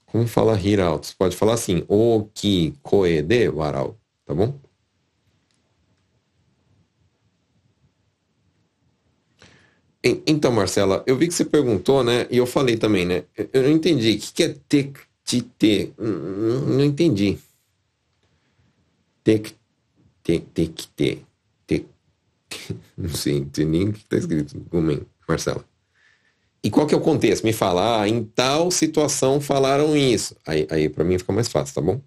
Como fala rir alto? Você pode falar assim, o ki koe de warau, tá bom? Então, Marcela, eu vi que você perguntou, né? E eu falei também, né? Eu não entendi. O que é tek te te? Não entendi. Tek te tek te. Tek. Não sei, sei nem o que está escrito. Como Marcela. E qual que é o contexto? Me fala, ah, em tal situação falaram isso. Aí, aí para mim fica mais fácil, tá bom?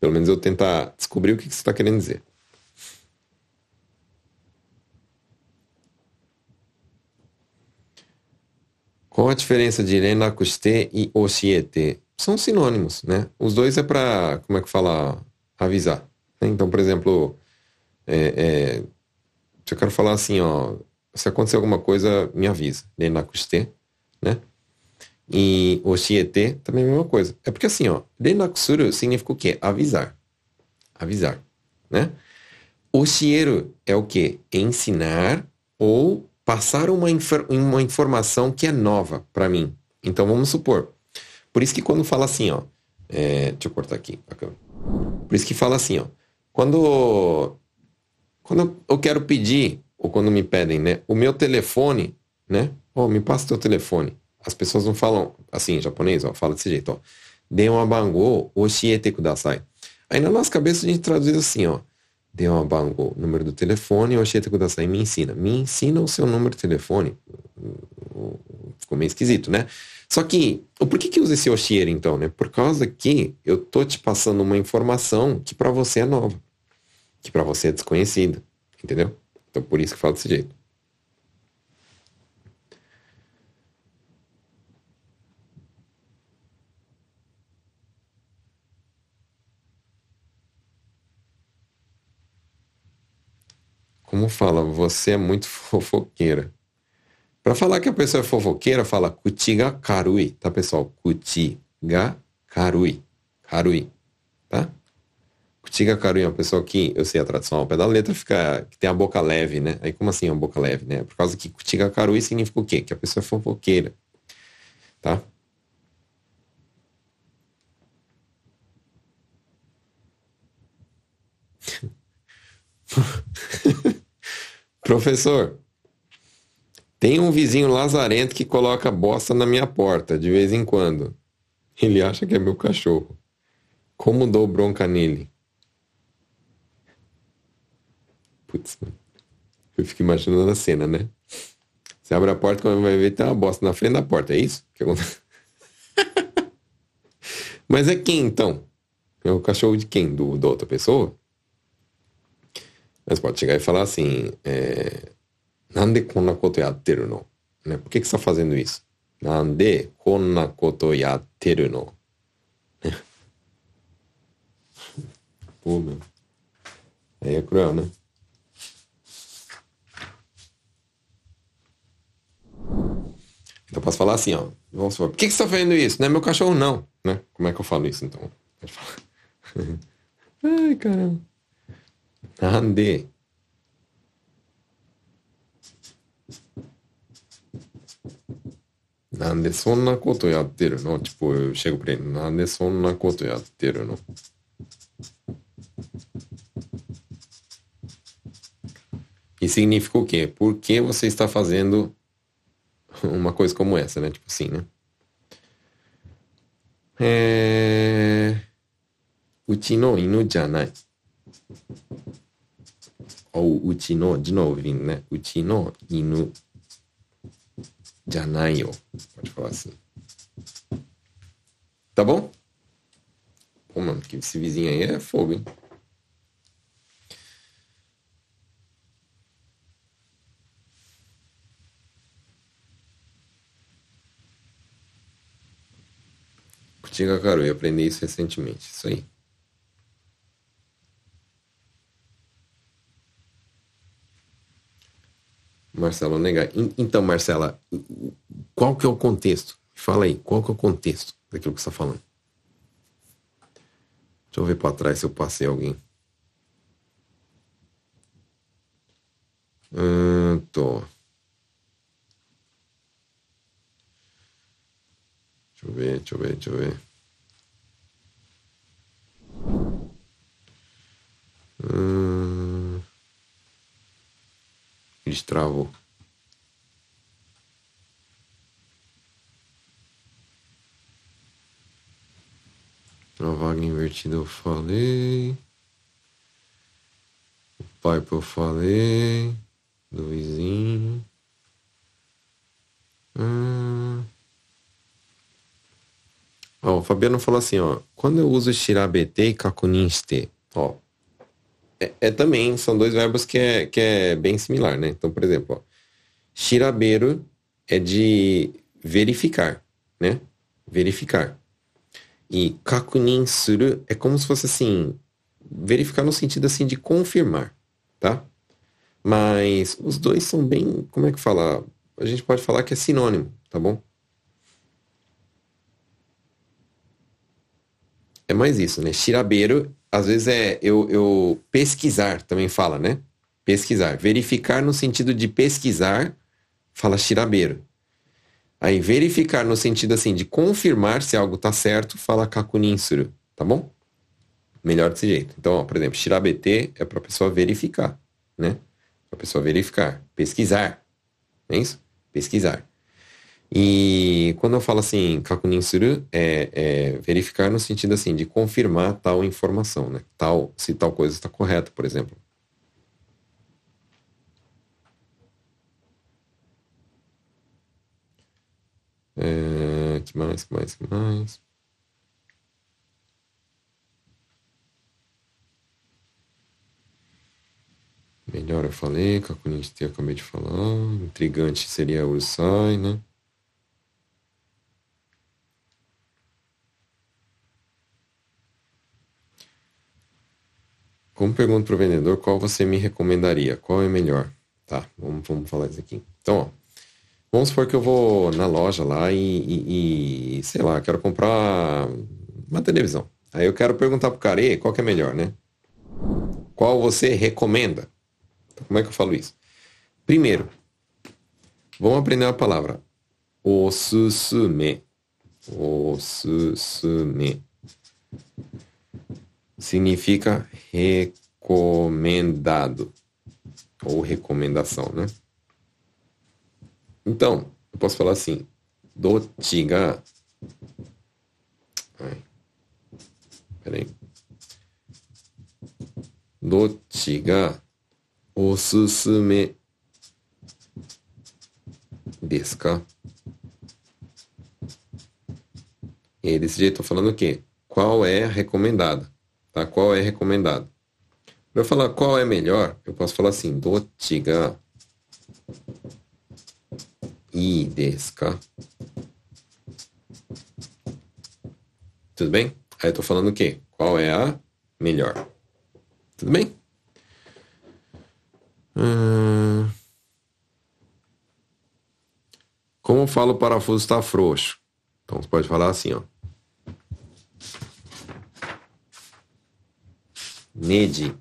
Pelo menos eu tentar descobrir o que, que você está querendo dizer. Qual a diferença de renakushite e oshiete? São sinônimos, né? Os dois é para, como é que fala, avisar. Né? Então, por exemplo, é, é, eu quero falar assim, ó, se acontecer alguma coisa, me avisa. Renakushite né? E oshiete também é a mesma coisa. É porque assim, ó, renakusuru significa o quê? Avisar. Avisar, né? Oshieru é o quê? Ensinar ou passar uma, infor uma informação que é nova para mim. Então vamos supor. Por isso que quando fala assim, ó. É, deixa eu cortar aqui a câmera. Por isso que fala assim, ó. Quando, quando eu quero pedir, ou quando me pedem, né? O meu telefone, né? Ó, oh, me passa teu telefone. As pessoas não falam assim em japonês, ó. Fala desse jeito, ó. Uma bango, oshiete kudasai. Aí na nossa cabeça a gente traduz assim, ó. Uma bango, número do telefone, oshiete kudasai, me ensina. Me ensina o seu número de telefone. Ficou meio esquisito, né? Só que, por que que usa esse Oshier então, né? Por causa que eu tô te passando uma informação que para você é nova, que para você é desconhecida, entendeu? Então por isso que falo desse jeito. Como fala, você é muito fofoqueira. Para falar que a pessoa é fofoqueira, fala kutiga karui, tá pessoal? Kutiga karui. Karui, tá? Kutiga karui é uma pessoa que, eu sei a tradução ao pé da letra, fica, que tem a boca leve, né? Aí como assim a boca leve, né? Por causa que kutiga karui significa o quê? Que a pessoa é fofoqueira, tá? Professor, tem um vizinho lazarento que coloca bosta na minha porta de vez em quando. Ele acha que é meu cachorro. Como dou bronca nele? Putz, eu fico imaginando a cena, né? Você abre a porta quando vai ver tem uma bosta na frente da porta, é isso? Mas é quem então? É o cachorro de quem? Do, da outra pessoa? Mas pode chegar e falar assim: é, Nande konna koto yatteru no? Né? Por que, que você está fazendo isso? Nande konna koto yatteru no? Pô, meu. Aí é cruel, né? Então posso falar assim, ó. Vamos supor, por que, que você está fazendo isso? Não é meu cachorro, não. Né? Como é que eu falo isso, então? Ai, caramba. Ande. Nande sonna koto yatteru no? Tipo, eu chego pra ele. Nande sonna koto yatteru no? E significa o quê? Por que você está fazendo uma coisa como essa, né? Tipo assim, né? É... Uchi no inu janai. Ou uchi no, de novo, né? Uchi no inu Janaio. Pode falar assim. Tá bom? Pô, mano, que esse vizinho aí é fogo, hein? Kutiga Karu, eu aprendi isso recentemente. Isso aí. Marcelo Negar. Então, Marcela, qual que é o contexto? Fala aí, qual que é o contexto daquilo que você está falando? Deixa eu ver para trás se eu passei alguém. Hum, tô. Deixa eu ver, deixa eu ver, deixa eu ver. Hum... Destravou. A vaga invertida eu falei. O pipe eu falei. Do vizinho. Hum. Ó, o Fabiano falou assim, ó. Quando eu uso shirabete e kakuninshite, ó. É, é, também, são dois verbos que é, que é bem similar, né? Então, por exemplo, ó. Shiraberu é de verificar, né? Verificar. E kakunin suru é como se fosse assim, verificar no sentido assim de confirmar, tá? Mas os dois são bem, como é que fala? A gente pode falar que é sinônimo, tá bom? É mais isso, né? Shirabeiro às vezes é eu, eu pesquisar, também fala, né? Pesquisar. Verificar no sentido de pesquisar, fala shiraberu. Aí verificar no sentido assim de confirmar se algo tá certo, fala kakuninsuru, tá bom? Melhor desse jeito. Então, ó, por exemplo, shirabete é para pessoa verificar, né? Para pessoa verificar, pesquisar. É isso? Pesquisar. E quando eu falo assim, kakuninsuru, é, é verificar no sentido assim de confirmar tal informação, né? Tal, se tal coisa está correta, por exemplo. É, que mais, que mais, que mais? Melhor eu falei, Kakuniste eu acabei de falar. Intrigante seria Ursai, né? Como pergunto para o vendedor, qual você me recomendaria? Qual é melhor? Tá, vamos, vamos falar isso aqui. Então, ó, Vamos supor que eu vou na loja lá e, e, e, sei lá, quero comprar uma televisão. Aí eu quero perguntar pro cara, e qual que é melhor, né? Qual você recomenda? Então, como é que eu falo isso? Primeiro, vamos aprender a palavra. Osusume. Osusume. Significa recomendado. Ou recomendação, né? Então, eu posso falar assim, dochi ga... Ai. Peraí. Dochi ga osusume desu ka? E desse jeito eu tô falando o quê? Qual é recomendada? tá? Qual é recomendado? Para falar qual é melhor, eu posso falar assim, dote ga ii? Tudo bem? Aí eu estou falando o quê? Qual é a melhor? Tudo bem? Hum... Como eu falo o parafuso está frouxo? Então você pode falar assim, ó. Neji.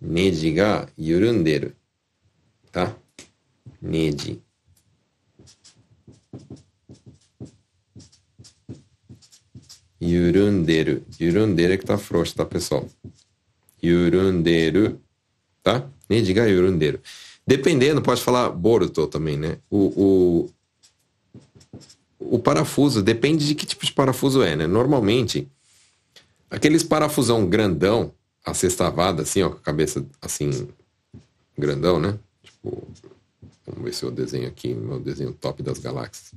Neji ga yurunderu. Tá? Nede. Yurunderu. Yurunderu é que tá frouxo, tá, pessoal? Yurunderu. Tá? Nediga yurunderu. Dependendo, pode falar boruto também, né? O, o, o parafuso, depende de que tipo de parafuso é, né? Normalmente, aqueles parafusão grandão, acesstavado, assim, ó, com a cabeça assim, grandão, né? Tipo, Vamos ver se eu desenho aqui, meu desenho top das galáxias.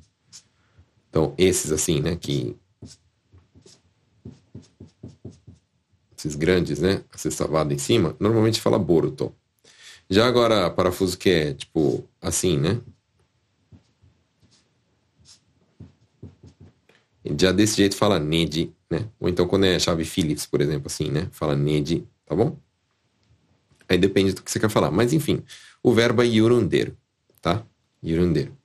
Então, esses assim, né, que... Esses grandes, né, a sextavada em cima, normalmente fala Boruto. Já agora, parafuso que é, tipo, assim, né? Já desse jeito fala Ned, né? Ou então quando é chave Phillips, por exemplo, assim, né? Fala Ned, tá bom? Aí depende do que você quer falar. Mas enfim, o verbo é yurundeiro tá? Yurunderu.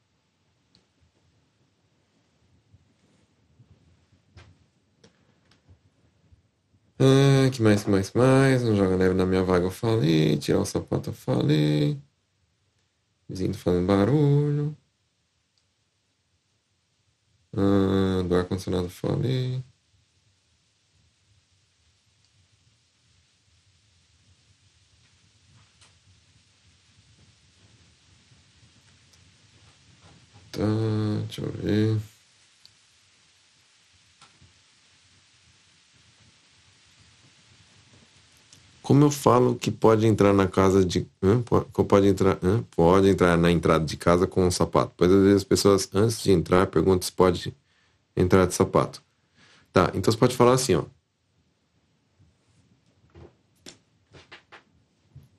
Ah, que mais, que mais, que mais? Não joga neve na minha vaga, eu falei. Tirar o sapato, eu falei. Vizinho tá fazendo barulho. Ah, do ar-condicionado, eu falei. Tá, deixa eu ver. Como eu falo que pode entrar na casa de. Hã? Pode entrar. Pode entrar na entrada de casa com um sapato. Pois às vezes as pessoas, antes de entrar, perguntam se pode entrar de sapato. Tá, então você pode falar assim, ó.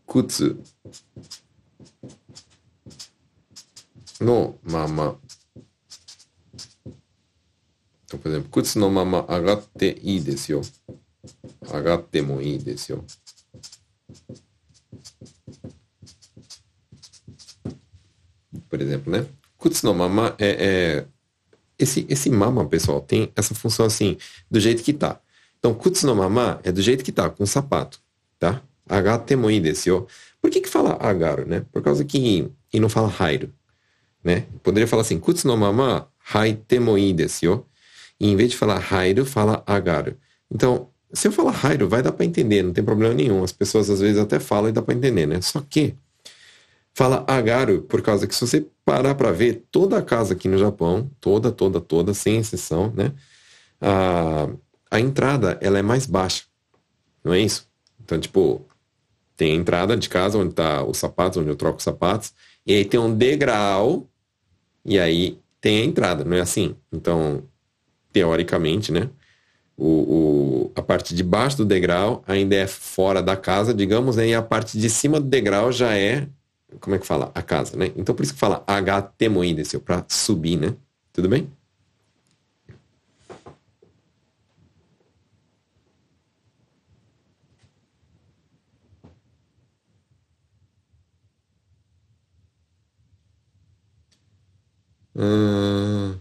Kutsu. No mama. Então, por exemplo, kutsu no mama agatte ii desu yo. Agatte mo ii desu yo. Por exemplo, né? Kutsu no mama é, é... Esse, esse mama, pessoal, tem essa função assim, do jeito que tá. Então, kutsu no mama é do jeito que tá, com sapato, tá? Agatemo desu yo. Por que que fala agaru, né? Por causa que e não fala hairu, né? Poderia falar assim, kutsu no mama haitemo desu. E em vez de falar hairu, fala agaru. Então, se eu falar hairu, vai dar para entender, não tem problema nenhum. As pessoas às vezes até falam e dá para entender, né? Só que fala agaru por causa que se você parar para ver toda a casa aqui no Japão, toda, toda, toda, sem exceção, né? A, a entrada, ela é mais baixa. Não é isso? Então, tipo, tem a entrada de casa onde tá os sapatos, onde eu troco os sapatos, e aí tem um degrau, e aí tem a entrada, não é assim? Então, teoricamente, né? O, o, a parte de baixo do degrau ainda é fora da casa, digamos, né? E a parte de cima do degrau já é, como é que fala? A casa, né? Então por isso que fala HTMOI desceu, para subir, né? Tudo bem? Hum...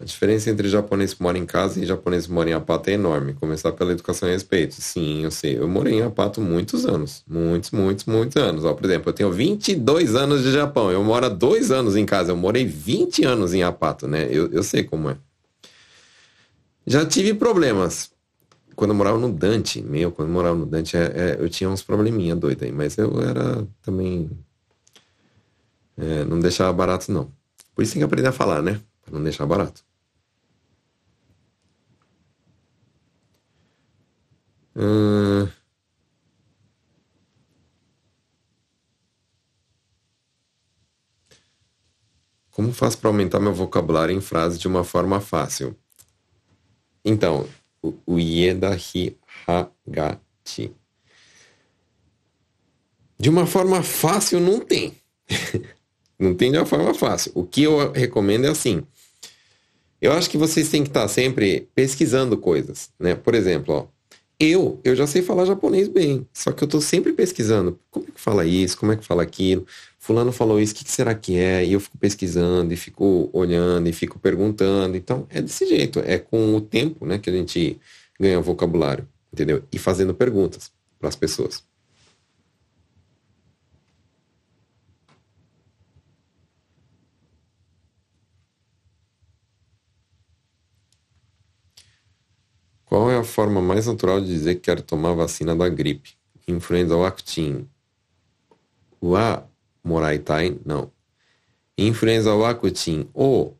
A diferença entre japonês que mora em casa e japonês que mora em apato é enorme. Começar pela educação e respeito. Sim, eu sei. Eu morei em apato muitos anos. Muitos, muitos, muitos anos. Ó, por exemplo, eu tenho 22 anos de Japão. Eu moro há dois anos em casa. Eu morei 20 anos em apato, né? Eu, eu sei como é. Já tive problemas. Quando eu morava no Dante, meu, quando eu morava no Dante, é, é, eu tinha uns probleminha doido aí. Mas eu era também... É, não deixava barato, não. Por isso tem que aprender a falar, né? Pra não deixar barato. Como faço para aumentar meu vocabulário em frases de uma forma fácil? Então, o Ieda Hi Hagachi. De uma forma fácil não tem. não tem de uma forma fácil. O que eu recomendo é assim. Eu acho que vocês têm que estar sempre pesquisando coisas, né? Por exemplo, ó, eu, eu já sei falar japonês bem, só que eu tô sempre pesquisando. Como é que fala isso? Como é que fala aquilo? Fulano falou isso, o que, que será que é? E eu fico pesquisando, e fico olhando, e fico perguntando. Então, é desse jeito. É com o tempo, né, que a gente ganha vocabulário, entendeu? E fazendo perguntas para as pessoas. Qual é a forma mais natural de dizer que quero tomar vacina da gripe? Influenza vaccine. Wa moraitai? Não. Influenza vaccine ou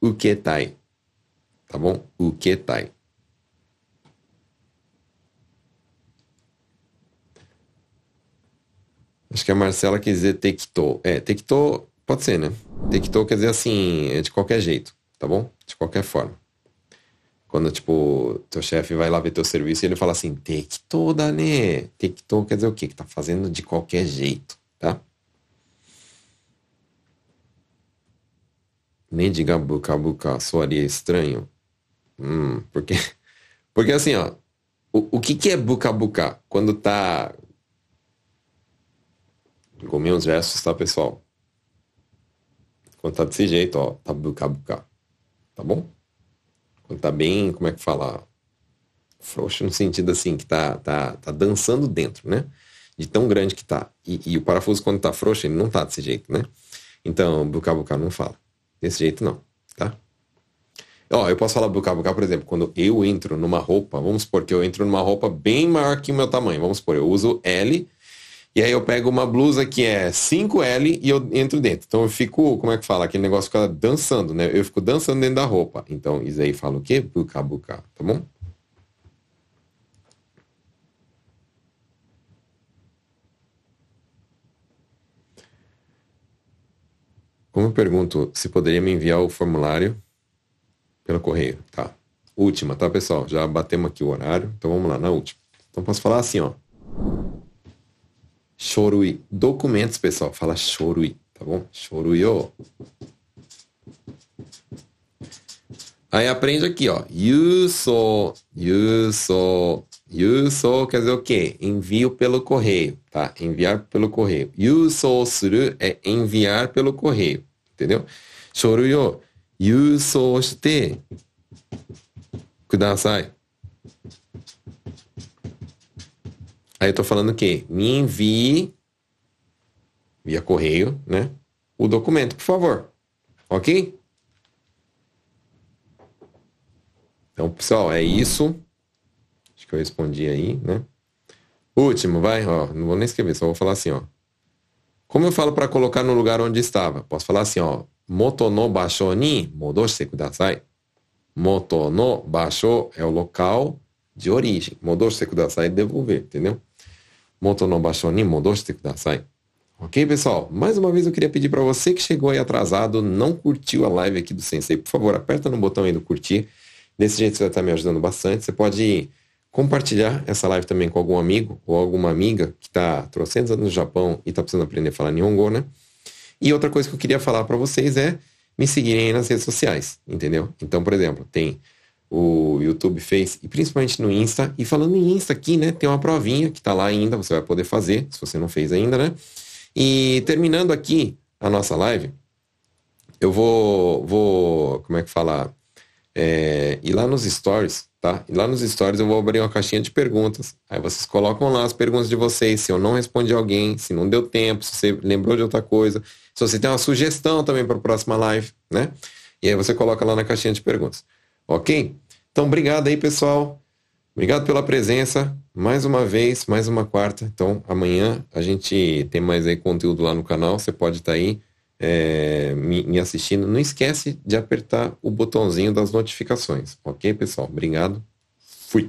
uketai. Tá bom? Uketai. Acho que a Marcela quer dizer tectou. É, tectou pode ser, né? Tectou quer dizer assim, é de qualquer jeito, tá bom? De qualquer forma. Quando, tipo, teu chefe vai lá ver teu serviço e ele fala assim, tektou da né? Tektou quer dizer o quê? Que tá fazendo de qualquer jeito, tá? Nem diga buca buca, soaria estranho. Hum, porque, porque assim, ó, o, o que que é buca buca? Quando tá... Comi uns versos, tá, pessoal? Quando tá desse jeito, ó, tá buca buca. Tá bom? Quando tá bem, como é que fala? Frouxo no sentido assim, que tá, tá, tá dançando dentro, né? De tão grande que tá. E, e o parafuso, quando tá frouxo, ele não tá desse jeito, né? Então, buca buca não fala. Desse jeito não, tá? Ó, eu posso falar buca buca, por exemplo, quando eu entro numa roupa, vamos supor que eu entro numa roupa bem maior que o meu tamanho. Vamos supor, eu uso L e aí eu pego uma blusa que é 5L e eu entro dentro. Então eu fico, como é que fala? Aquele negócio fica dançando, né? Eu fico dançando dentro da roupa. Então isso aí fala o quê? Buca, buca, tá bom? Como eu pergunto se poderia me enviar o formulário pelo correio, tá? Última, tá, pessoal? Já batemos aqui o horário, então vamos lá, na última. Então posso falar assim, ó. Shorui. Documentos, pessoal. Fala shorui, tá bom? Shorui, ó. Aí aprende aqui, ó. Yuso, yuso, 郵 quer dizer o quê? Envio pelo correio, tá? Enviar pelo correio. Yusou suru é enviar pelo correio, entendeu? Shoru yo yusou shite kudasai. Aí eu tô falando o quê? Me envie via correio, né? O documento, por favor. OK? Então, pessoal, é isso. Que eu respondi aí, né? Último, vai, ó. Não vou nem escrever, só vou falar assim, ó. Como eu falo para colocar no lugar onde estava? Posso falar assim, ó. Moto no basho ni modoshite kudasai. Moto no basho é o local de origem. Modoshite kudasai é devolver, entendeu? Moto no basho ni modoshite kudasai. Ok, pessoal? Mais uma vez eu queria pedir para você que chegou aí atrasado, não curtiu a live aqui do Sensei, por favor, aperta no botão aí do curtir. Desse jeito você vai estar me ajudando bastante. Você pode compartilhar essa live também com algum amigo ou alguma amiga que está trocentos anos no Japão e está precisando aprender a falar Nihongo, né? E outra coisa que eu queria falar para vocês é me seguirem aí nas redes sociais, entendeu? Então, por exemplo, tem o YouTube fez, e principalmente no Insta. E falando em Insta aqui, né, tem uma provinha que tá lá ainda, você vai poder fazer, se você não fez ainda, né? E terminando aqui a nossa live, eu vou, vou como é que fala? É, ir lá nos stories, tá? E lá nos stories eu vou abrir uma caixinha de perguntas. Aí vocês colocam lá as perguntas de vocês, se eu não respondi alguém, se não deu tempo, se você lembrou de outra coisa, se você tem uma sugestão também para a próxima live, né? E aí você coloca lá na caixinha de perguntas. Ok? Então, obrigado aí, pessoal. Obrigado pela presença. Mais uma vez, mais uma quarta. Então, amanhã a gente tem mais aí conteúdo lá no canal. Você pode estar tá aí é, me, me assistindo. Não esquece de apertar o botãozinho das notificações. Ok, pessoal? Obrigado. Fui.